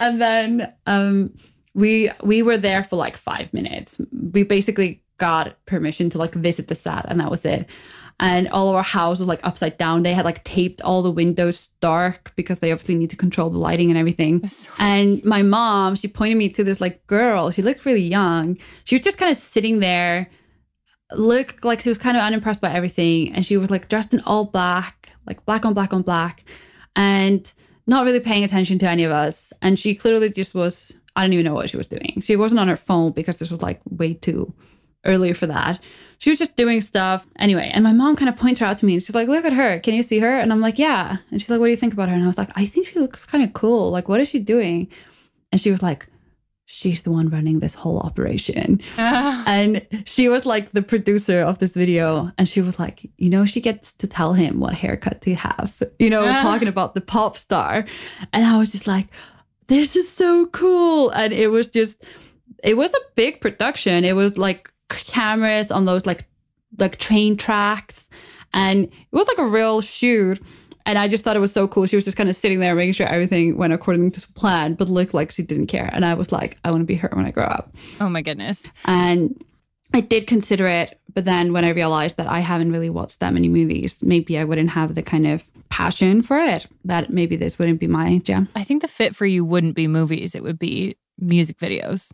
and then um, we we were there for like five minutes. We basically got permission to like visit the SAD, and that was it. And all of our house was like upside down. They had like taped all the windows dark because they obviously need to control the lighting and everything. And my mom, she pointed me to this like girl. She looked really young. She was just kind of sitting there, looked like she was kind of unimpressed by everything. And she was like dressed in all black, like black on black on black, and not really paying attention to any of us. And she clearly just was, I don't even know what she was doing. She wasn't on her phone because this was like way too early for that. She was just doing stuff. Anyway, and my mom kind of points her out to me and she's like, look at her. Can you see her? And I'm like, yeah. And she's like, what do you think about her? And I was like, I think she looks kind of cool. Like, what is she doing? And she was like, she's the one running this whole operation. and she was like the producer of this video. And she was like, you know, she gets to tell him what haircut to have, you know, talking about the pop star. And I was just like, this is so cool. And it was just, it was a big production. It was like cameras on those like like train tracks and it was like a real shoot and I just thought it was so cool. She was just kind of sitting there making sure everything went according to plan, but looked like she didn't care. And I was like, I want to be her when I grow up. oh my goodness. And I did consider it, but then when I realized that I haven't really watched that many movies, maybe I wouldn't have the kind of passion for it. That maybe this wouldn't be my jam. I think the fit for you wouldn't be movies; it would be music videos.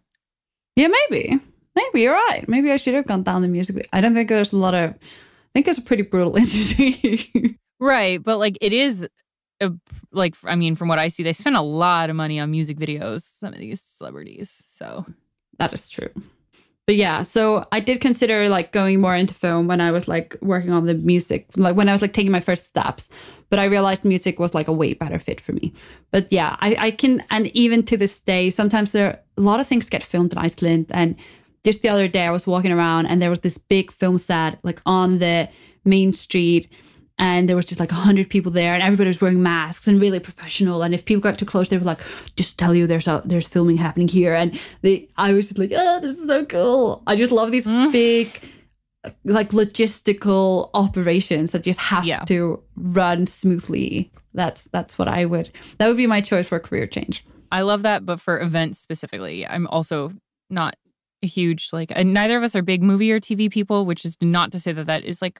Yeah, maybe. Maybe you're right. Maybe I should have gone down the music. I don't think there's a lot of. I think it's a pretty brutal industry. right, but like it is. A, like I mean, from what I see, they spend a lot of money on music videos. Some of these celebrities, so that is true but yeah, so I did consider like going more into film when I was like working on the music, like when I was like taking my first steps. But I realized music was like a way better fit for me. But yeah, I, I can, and even to this day, sometimes there a lot of things get filmed in Iceland. And just the other day, I was walking around and there was this big film set like on the main street and there was just like a hundred people there, and everybody was wearing masks and really professional. And if people got too close, they were like, "Just tell you there's a, there's filming happening here." And they, I was just like, "Oh, this is so cool!" I just love these mm. big, like logistical operations that just have yeah. to run smoothly. That's that's what I would. That would be my choice for a career change. I love that, but for events specifically, I'm also not huge like. neither of us are big movie or TV people, which is not to say that that is like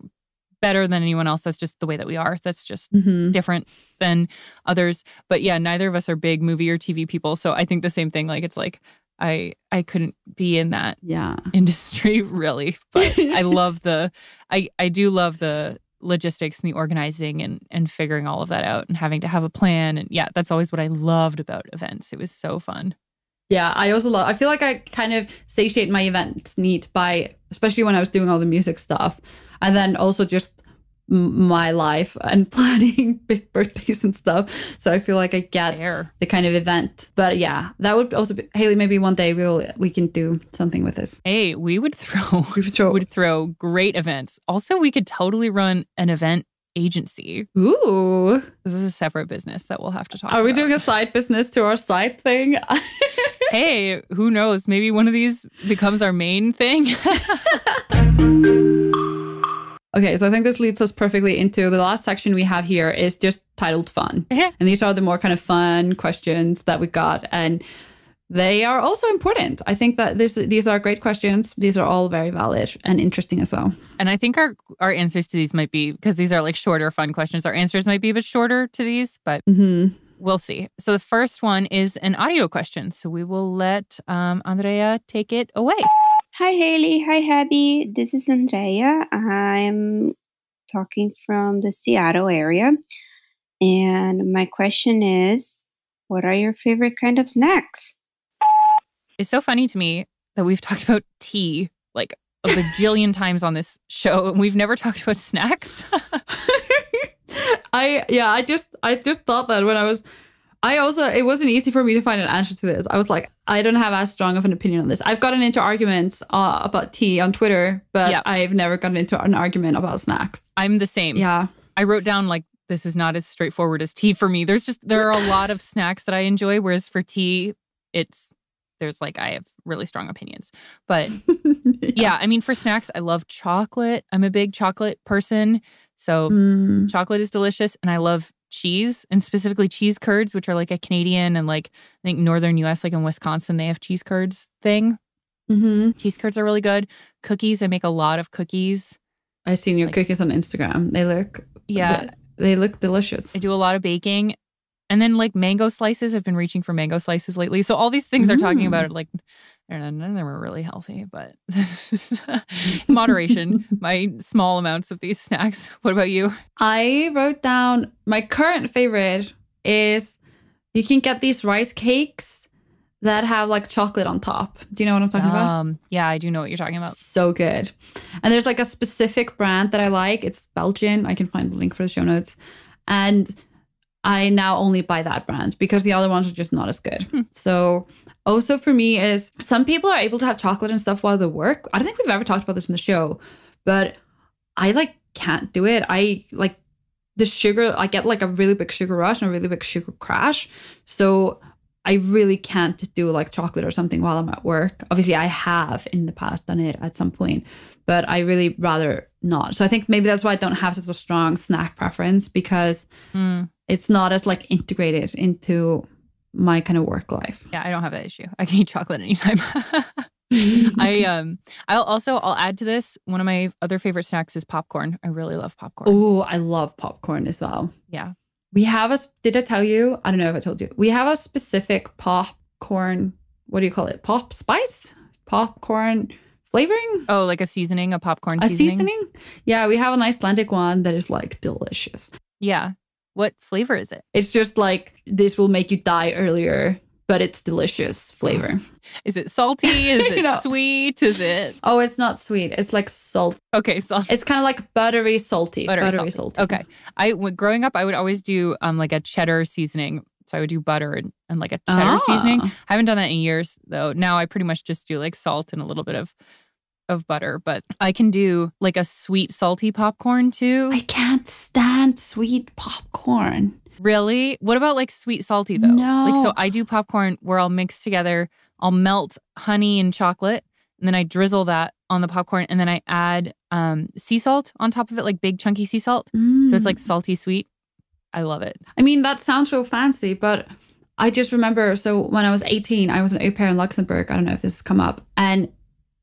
better than anyone else. That's just the way that we are. That's just mm-hmm. different than others. But yeah, neither of us are big movie or TV people. So I think the same thing. Like it's like I I couldn't be in that yeah industry really. But I love the I I do love the logistics and the organizing and and figuring all of that out and having to have a plan. And yeah, that's always what I loved about events. It was so fun. Yeah, I also love. I feel like I kind of satiate my event need by, especially when I was doing all the music stuff and then also just my life and planning big birthdays and stuff. So I feel like I get Fair. the kind of event. But yeah, that would also be Hailley. Maybe one day we'll we can do something with this. Hey, we would throw we would throw, would throw great events. Also, we could totally run an event agency. Ooh, this is a separate business that we'll have to talk. Are about. we doing a side business to our side thing? Hey, who knows? Maybe one of these becomes our main thing. Okay, so I think this leads us perfectly into the last section we have here is just titled fun. Yeah. And these are the more kind of fun questions that we got. And they are also important. I think that this these are great questions. These are all very valid and interesting as well. And I think our our answers to these might be because these are like shorter, fun questions. Our answers might be a bit shorter to these, but mm-hmm. We'll see. So the first one is an audio question. So we will let um, Andrea take it away. Hi, Hailley. Hi, Habbi. This is Andrea. I'm talking from the Seattle area. And my question is what are your favorite kind of snacks? It's so funny to me that we've talked about tea like a bajillion times on this show and we've never talked about snacks. I yeah, I just I just thought that when I was I also, it wasn't easy for me to find an answer to this. I was like, I don't have as strong of an opinion on this. I've gotten into arguments uh, about tea on Twitter, but yep. I've never gotten into an argument about snacks. I'm the same. Yeah. I wrote down like, this is not as straightforward as tea for me. There's just, there are a lot of snacks that I enjoy, whereas for tea, it's, there's like, I have really strong opinions. But yeah. yeah, I mean, for snacks, I love chocolate. I'm a big chocolate person. So mm. chocolate is delicious. And I love cheese and specifically cheese curds, which are like a Canadian and like I think northern US, like in Wisconsin, they have cheese curds thing. Mm-hmm. Cheese curds are really good. Cookies, I make a lot of cookies. I've seen your like, cookies on Instagram. They look yeah, they look delicious. I do a lot of baking. And then like mango slices, I've been reaching for mango slices lately. So all these things mm. are talking about mm. like none of them are really healthy, but this moderation. my small amounts of these snacks. What about you? I wrote down my current favorite is you can get these rice cakes that have like chocolate on top. Do you know what I'm talking um, about? Yeah, I do know what you're talking about. So good. And there's like a specific brand that I like. It's Belgian. I can find the link for the show notes. And I now only buy that brand because the other ones are just not as good. Hmm. So also for me is some people are able to have chocolate and stuff while they work. I don't think we've ever talked about this in the show, but I like can't do it. I like the sugar, I get like a really big sugar rush and a really big sugar crash. So I really can't do like chocolate or something while I'm at work. Obviously, I have in the past done it at some point, but I really rather not. So I think maybe that's why I don't have such a strong snack preference because mm. it's not as like integrated into my kind of work life. Yeah, I don't have that issue. I can eat chocolate anytime. I um I'll also I'll add to this one of my other favorite snacks is popcorn. I really love popcorn. Oh, I love popcorn as well. Yeah. We have a did I tell you? I don't know if I told you. We have a specific popcorn, what do you call it? Pop spice? Popcorn flavoring? Oh, like a seasoning, a popcorn a seasoning. seasoning? Yeah, we have an Icelandic one that is like delicious. Yeah. What flavor is it? It's just like this will make you die earlier, but it's delicious flavor. Is it salty? Is it know. sweet? Is it oh, it's not sweet. It's like salt. okay? salt. It's kind of like buttery salty. Buttery salty. Okay. I w- growing up, I would always do um like a cheddar seasoning. So I would do butter and, and like a cheddar Ah. seasoning. I haven't done that in years though. Now I pretty much just do like salt and a little bit of of butter, but I can do like a sweet salty popcorn too. I can't stand sweet popcorn. Really? What about like sweet salty though? No. Like so I do popcorn where I'll mix together, I'll melt honey and chocolate, and then I drizzle that on the popcorn and then I add um sea salt on top of it, like big chunky sea salt. So it's like salty sweet. I love it. I mean, that sounds so fancy, but I just remember. So when I was 18, I was an au pair in Luxembourg. I don't know if this has come up. And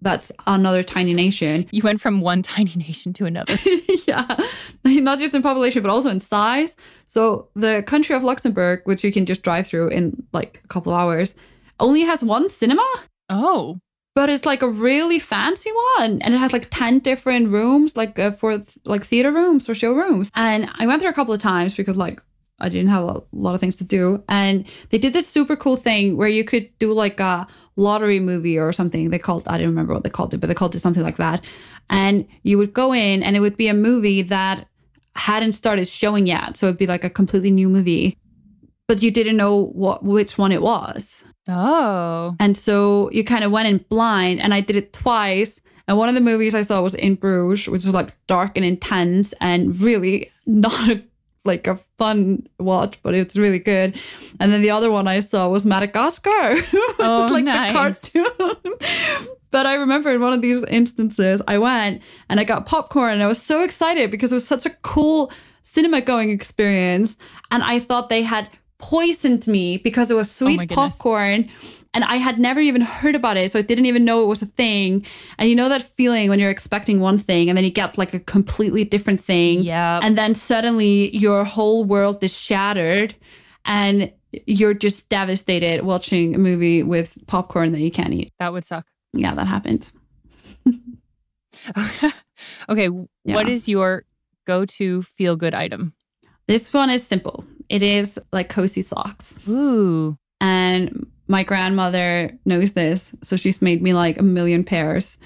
that's another tiny nation. You went from one tiny nation to another. yeah. Not just in population, but also in size. So the country of Luxembourg, which you can just drive through in like a couple of hours, only has one cinema. Oh, But it's like a really fancy one, and it has like ten different rooms, like uh, for like theater rooms or show rooms. And I went there a couple of times because like I didn't have a lot of things to do, and they did this super cool thing where you could do like a lottery movie or something. They called I don't remember what they called it, but they called it something like that. And you would go in, and it would be a movie that hadn't started showing yet, so it'd be like a completely new movie, but you didn't know what which one it was. oh, And so you kind of went in blind, and I did it twice. And one of the movies I saw was In Bruges, which is like dark and intense and really not a, like a fun watch, but it's really good. And then the other one I saw was Madagascar. Oh, like nice. the cartoon. but I remember in one of these instances, I went and I got popcorn, and I was so excited because it was such a cool cinema going experience. And I thought they had poisoned me because it was oh sweet Oh popcorn and I had never even heard about it, so I didn't even know it was a thing. And you know that feeling when you're expecting one thing and then you get like a completely different thing, yeah. and then suddenly your whole world is shattered, and you're just devastated watching a movie with popcorn that you can't eat. that would suck. Yeah, that happened. okay, Yeah. what is your go-to feel-good item? This one is simple. It is like cozy socks. Ooh, And my grandmother knows this. So she's made me like a million pairs.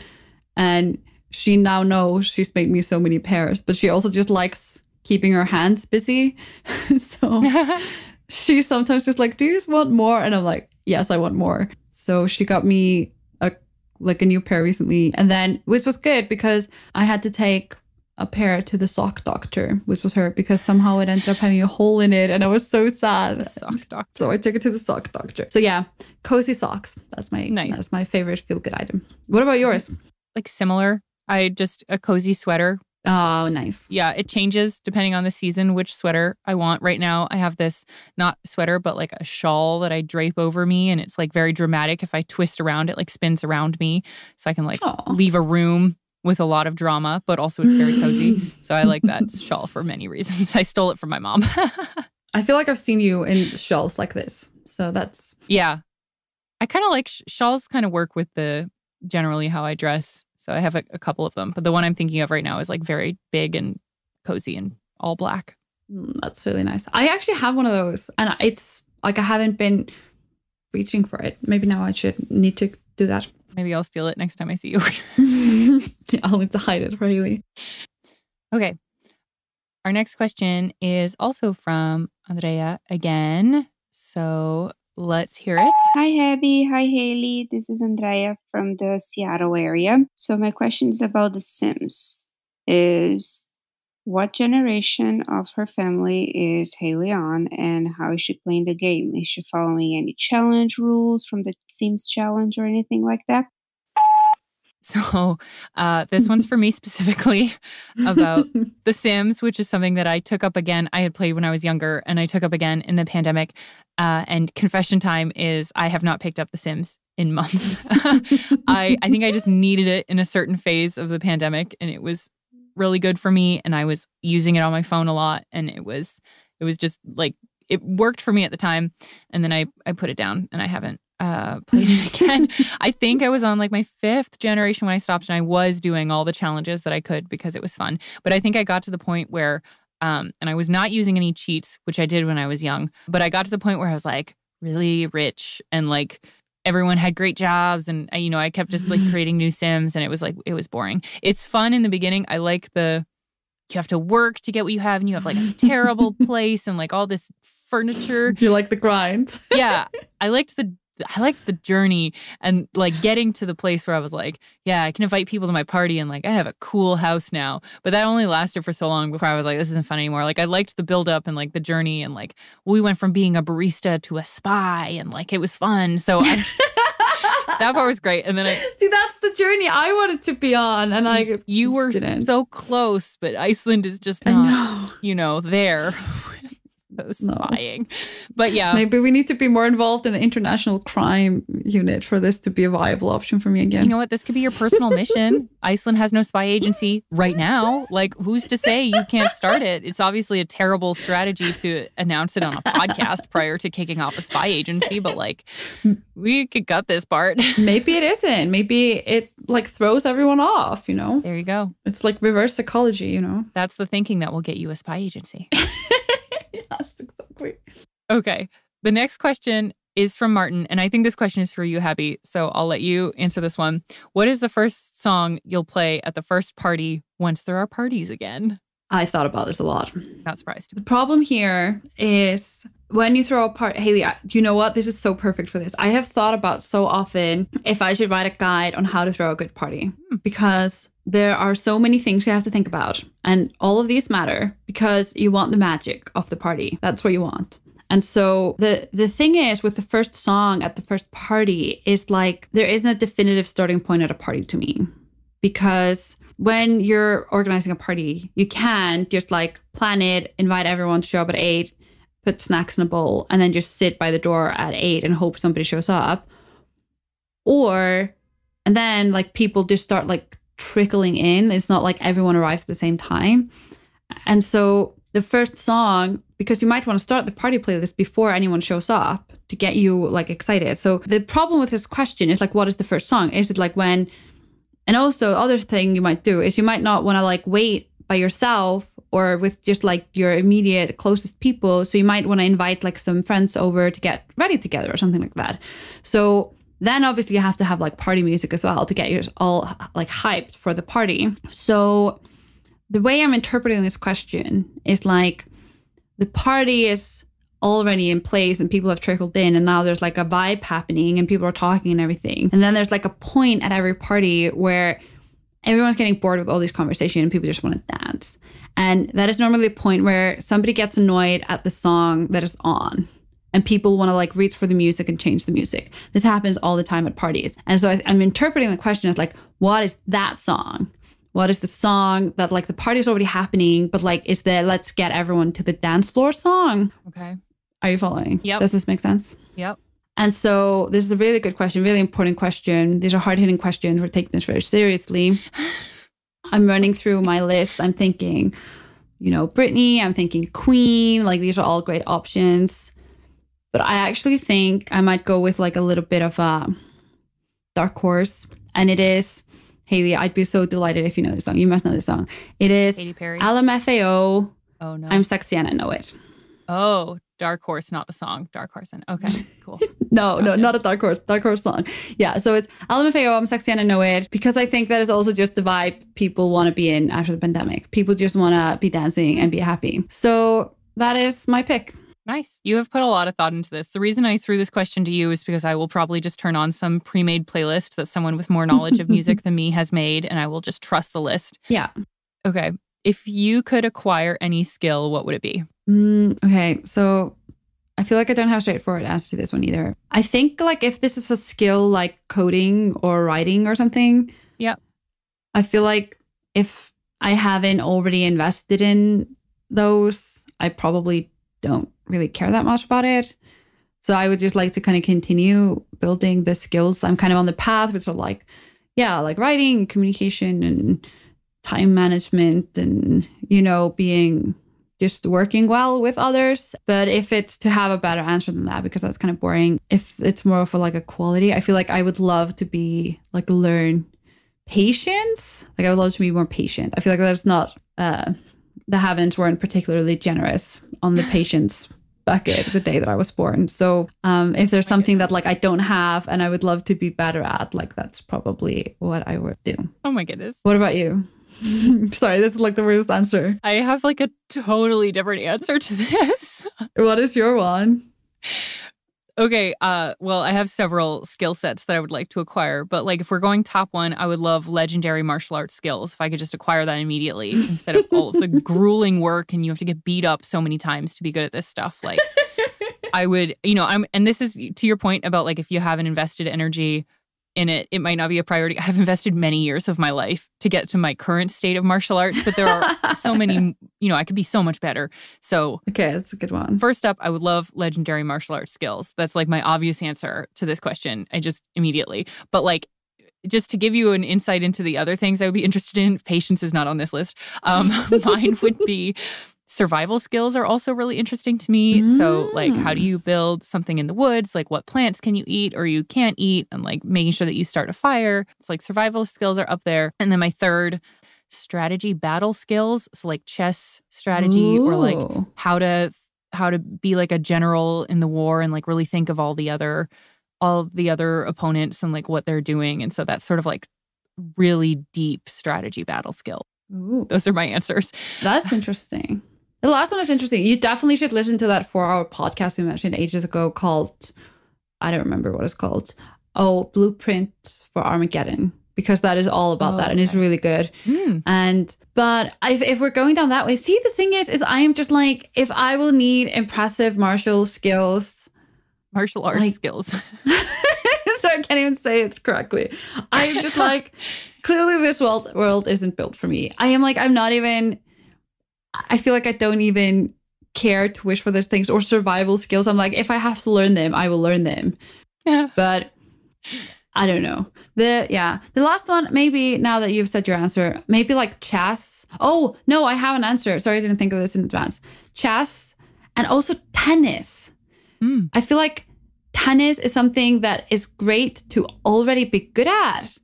And she now knows she's made me so many pairs, but she also just likes keeping her hands busy. so she's sometimes just like, Do you want more? And I'm like, Yes, I want more. So she got me a like a new pair recently. And then which was good because I had to take a pair to the sock doctor, which was her because somehow it ended up having a hole in it and I was so sad. the sock doctor. So I took it to the sock doctor. So yeah, cozy socks. That's my Nice. that's my favorite feel good item. What about yours? Like similar. I just a cozy sweater. Oh, nice. Yeah, it changes depending on the season which sweater I want. Right now, I have this not sweater, but like a shawl that I drape over me, and it's like very dramatic. If I twist around, it like spins around me, so I can like Aw. leave a room with a lot of drama, but also it's very cozy. so I like that shawl for many reasons. I stole it from my mom. I feel like I've seen you in shawls like this. So that's yeah, I kind of like sh- shawls. Kind of work with the generally how I dress. So I have a, a couple of them, but the one I'm thinking of right now is like very big and cozy and all black. mm, that's really nice. I actually have one of those, and it's like I haven't been reaching for it. Maybe now I should need to do that. Maybe I'll steal it next time I see you. yeah, I'll need to hide it really. Okay. Our next question is also from Andrea again. So let's hear it. Hi, Abby. Hi, Hailley. This is Andrea from the Seattle area. So my question is about The Sims. Is what generation of her family is Hailley on, and how is she playing the game? Is she following any challenge rules from the Sims challenge or anything like that? So uh, this one's for me specifically about The Sims, which is something that I took up again. I had played when I was younger, and I took up again in the pandemic. Uh, and confession time is I have not picked up The Sims in months. I I think I just needed it in a certain phase of the pandemic and it was really good for me and I was using it on my phone a lot and it was it was just like it worked for me at the time and then I I put it down and I haven't uh, played it again. I think I was on like my fifth generation when I stopped and I was doing all the challenges that I could because it was fun. But I think I got to the point where um, and I was not using any cheats, which I did when I was young. But I got to the point where I was like really rich and like everyone had great jobs and you know I kept just like creating new sims and it was like it was boring. It's fun in the beginning. I like the you have to work to get what you have and you have like a terrible place and like all this furniture. You like the grind. yeah. I liked the I liked the journey and like getting to the place where I was like, yeah, I can invite people to my party and like I have a cool house now. But that only lasted for so long before I was like, this isn't fun anymore. Like I liked the build up and like the journey and like we went from being a barista to a spy and like it was fun. So I, that part was great. And then I see that's the journey I wanted to be on, and I you were didn't. so close, but Iceland is just not, know. you know, there spying. No. But yeah. Maybe we need to be more involved in the international crime unit for this to be a viable option for me again. You know what? This could be your personal mission. Iceland has no spy agency right now. Like, who's to say you can't start it? It's obviously a terrible strategy to announce it on a podcast prior to kicking off a spy agency, but like, we could cut this part. Maybe it isn't. Maybe it like throws everyone off, you know? There you go. It's like reverse psychology, you know? That's the thinking that will get you a spy agency. Yes, exactly. Okay. The next question is from Martin, and I think this question is for you, Habbi. So I'll let you answer this one. What is the first song you'll play at the first party once there are parties again? I thought about this a lot. Not surprised. The problem here is when you throw a party, Hailley, you know what? This is so perfect for this. I have thought about so often if I should write a guide on how to throw a good party hmm. because there are so many things you have to think about. And all of these matter because you want the magic of the party. That's what you want. And so the the thing is with the first song at the first party is like there isn't a definitive starting point at a party to me. Because when you're organizing a party, you can just like plan it, invite everyone to show up at eight, put snacks in a bowl, and then just sit by the door at eight and hope somebody shows up. Or and then like people just start like trickling in. It's not like everyone arrives at the same time. And so the first song, because you might want to start the party playlist before anyone shows up to get you like excited. So the problem with this question is like, what is the first song? Is it like when, and also other thing you might do is you might not want to like wait by yourself or with just like your immediate closest people. So you might want to invite like some friends over to get ready together or something like that. So then obviously you have to have like party music as well to get you all like hyped for the party. So the way I'm interpreting this question is like the party is already in place and people have trickled in and now there's like a vibe happening and people are talking and everything. And then there's like a point at every party where everyone's getting bored with all these conversations and people just want to dance. And that is normally the point where somebody gets annoyed at the song that is on and people want to like reach for the music and change the music. This happens all the time at parties. And so I, am interpreting the question as like, what is that song? What is the song that like the party's already happening, but like is the let's get everyone to the dance floor song? Okay. Are you following? Yep. Does this make sense? Yep. And so this is a really good question, really important question. These are hard hitting questions. We're taking this very seriously. I'm running through my list. I'm thinking, you know, Britney, I'm thinking Queen, like these are all great options. But I actually think I might go with like a little bit of a dark horse. And it is Hailley, I'd be so delighted if you know this song. You must know this song. It is Katy Perry. LMFAO. Oh no. I'm sexy and I know it. Oh, Dark Horse, not the song. Dark Horse. And Okay, cool. no, gotcha. no, not a Dark Horse. Dark Horse song. Yeah, so it's LMFAO, I'm sexy and I know it because I think that is also just the vibe people want to be in after the pandemic. People just want to be dancing and be happy. So that is my pick. Nice. You have put a lot of thought into this. The reason I threw this question to you is because I will probably just turn on some pre made playlist that someone with more knowledge of music than me has made, and I will just trust the list. Yeah. Okay. If you could acquire any skill, what would it be? Mm, okay. So I feel like I don't have a straightforward answer to this one either. I think like if this is a skill like coding or writing or something. Yeah. I feel like if I haven't already invested in those, I probably don't really care that much about it. So I would just like to kind of continue building the skills. I'm kind of on the path, which are like, yeah, like writing, communication, and time management, and, you know, being just working well with others. But if it's to have a better answer than that, because that's kind of boring, if it's more of a, like a quality, I feel like I would love to be like learn patience. Like I would love to be more patient. I feel like that's not, uh, the Havens weren't particularly generous on the patience bucket the day that I was born. So um, if there's something that like I don't have and I would love to be better at, like that's probably what I would do. Oh my goodness. What about you? Sorry, this is like the worst answer. I have like a totally different answer to this. what is your one? Okay, uh well, I have several skill sets that I would like to acquire, but like if we're going top 1, I would love legendary martial arts skills if I could just acquire that immediately instead of all of the grueling work and you have to get beat up so many times to be good at this stuff. Like I would, you know, I'm and this is to your point about like if you haven't invested energy in it, it might not be a priority. I've invested many years of my life to get to my current state of martial arts, but there are so many, you know, I could be so much better. So, okay, that's a good one. First up, I would love legendary martial arts skills. That's like my obvious answer to this question. I just immediately, but like, just to give you an insight into the other things I would be interested in, patience is not on this list. Um, mine would be survival skills are also really interesting to me. Mm. So, like, how do you build something in the woods? Like, what plants can you eat or you can't eat? And like making sure that you start a fire. It's like survival skills are up there. And then my third, strategy battle skills. So, like chess strategy Ooh. or like how to how to be like a general in the war and like really think of all the other all the other opponents and like what they're doing and so that's sort of like really deep strategy battle skill Ooh. those are my answers that's interesting the last one is interesting. You definitely should listen to that four hour podcast we mentioned ages ago called, I don't remember what it's called. Oh, Blueprint for Armageddon, because that is all about oh, that and okay. it's really good. Mm. And, but if, if we're going down that way, see, the thing is, is I am just like, if I will need impressive martial skills, martial arts like, skills. so I can't even say it correctly. I'm just like, clearly this world world isn't built for me. I am like, I'm not even I feel like I don't even care to wish for those things or survival skills. I'm like, if I have to learn them, I will learn them. Yeah. But I don't know. The yeah, the last one maybe now that you've said your answer, maybe like chess. Oh no, I have an answer. Sorry, I didn't think of this in advance. Chess and also tennis. Mm. I feel like tennis is something that is great to already be good at,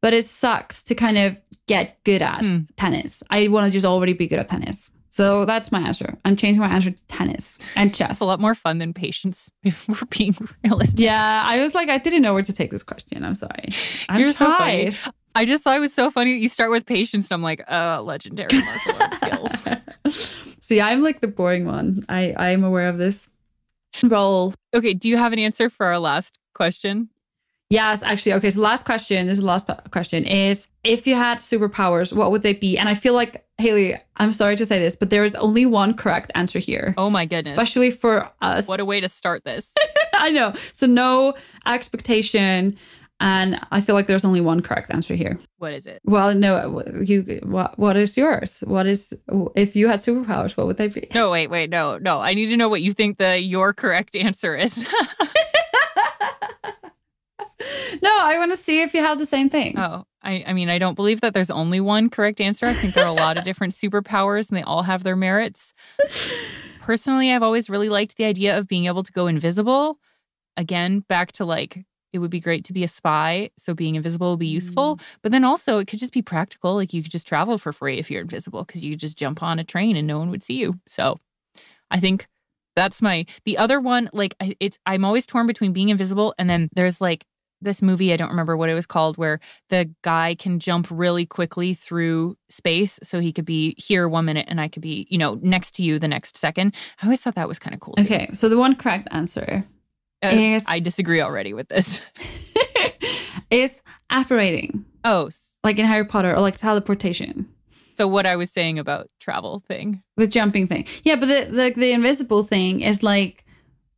but it sucks to kind of get good at mm. tennis. I want to just already be good at tennis. So that's my answer. I'm changing my answer to tennis and chess. It's a lot more fun than patience if we're being realistic. Yeah, I was like, I didn't know where to take this question. I'm sorry. I'm You're tried. so funny. I just thought it was so funny that you start with patience and I'm like, uh, legendary martial arts skills. See, I'm like the boring one. I, I'm aware of this role. Okay, do you have an answer for our last question? Yes, actually. Okay, so last question, this is the last question, is if you had superpowers, what would they be? And I feel like, Hailley, I'm sorry to say this, but there is only one correct answer here. Oh my goodness. Especially for us. What a way to start this. I know. So no expectation. And I feel like there's only one correct answer here. What is it? Well, no, you. What What is yours? What is if you had superpowers? What would they be? No, wait, wait, no, no. I need to know what you think the your correct answer is. no, I want to see if you have the same thing. Oh, I, I mean, I don't believe that there's only one correct answer. I think there are a lot of different superpowers and they all have their merits. Personally, I've always really liked the idea of being able to go invisible. Again, back to like, it would be great to be a spy. So being invisible would be useful. Mm. But then also, it could just be practical. Like, you could just travel for free if you're invisible because you just jump on a train and no one would see you. So I think that's my the other one like it's i'm always torn between being invisible and then there's like this movie, I don't remember what it was called, where the guy can jump really quickly through space. So he could be here one minute and I could be, you know, next to you the next second. I always thought that was kind of cool. Too. Okay. So the one correct answer uh, is. I disagree already with this. is apparating. Oh. Like in Harry Potter or like teleportation. So what I was saying about travel thing. The jumping thing. Yeah, but the, the, the invisible thing is like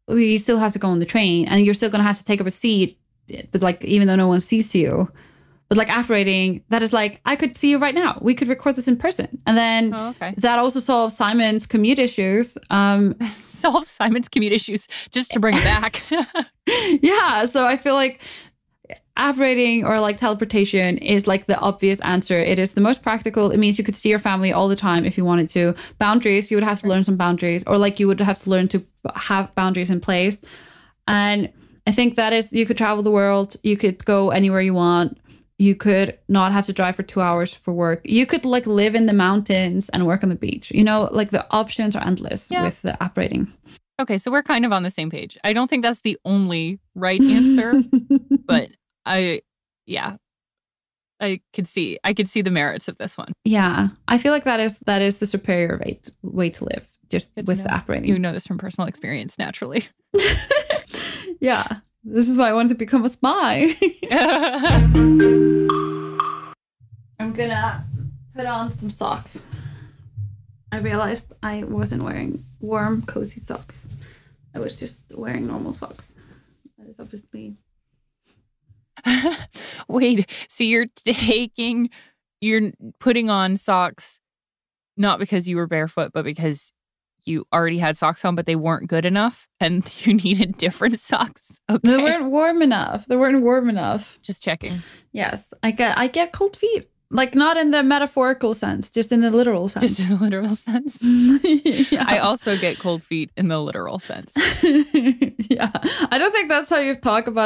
you still have to go on the train and you're still going to have to take up a seat but like even though no one sees you. But like apparating, that is like I could see you right now. We could record this in person, and then Oh, okay. that also solves Simon's commute issues. Um, Solve Simon's commute issues just to bring it back. yeah, so I feel like apparating or like teleportation is like the obvious answer. It is the most practical. It means you could see your family all the time if you wanted to. Boundaries, you would have to learn some boundaries, or like you would have to learn to have boundaries in place. And I think that is you could travel the world, you could go anywhere you want. You could not have to drive for two hours for work. You could like live in the mountains and work on the beach. You know, like the options are endless Yeah. with the apparating. okay, so we're kind of on the same page. I don't think that's the only right answer, but I, yeah, I could see, I could see the merits of this one. Yeah, I feel like that is that is the superior way way to live, just Good with the apparating. You know this from personal experience, naturally. yeah, this is why I wanted to become a spy. I'm gonna put on some socks. I realized I wasn't wearing warm, cozy socks. I was just wearing normal socks. That is obviously Wait, so you're taking, you're putting on socks not because you were barefoot, but because you already had socks on, but they weren't good enough and you needed different socks. Okay. they weren't warm enough. They weren't warm enough. Just checking. Yes, I get I get cold feet. Like not in the metaphorical sense, just in the literal sense. Just in the literal sense. yeah. I also get cold feet in the literal sense. yeah. I don't think that's how you talk about it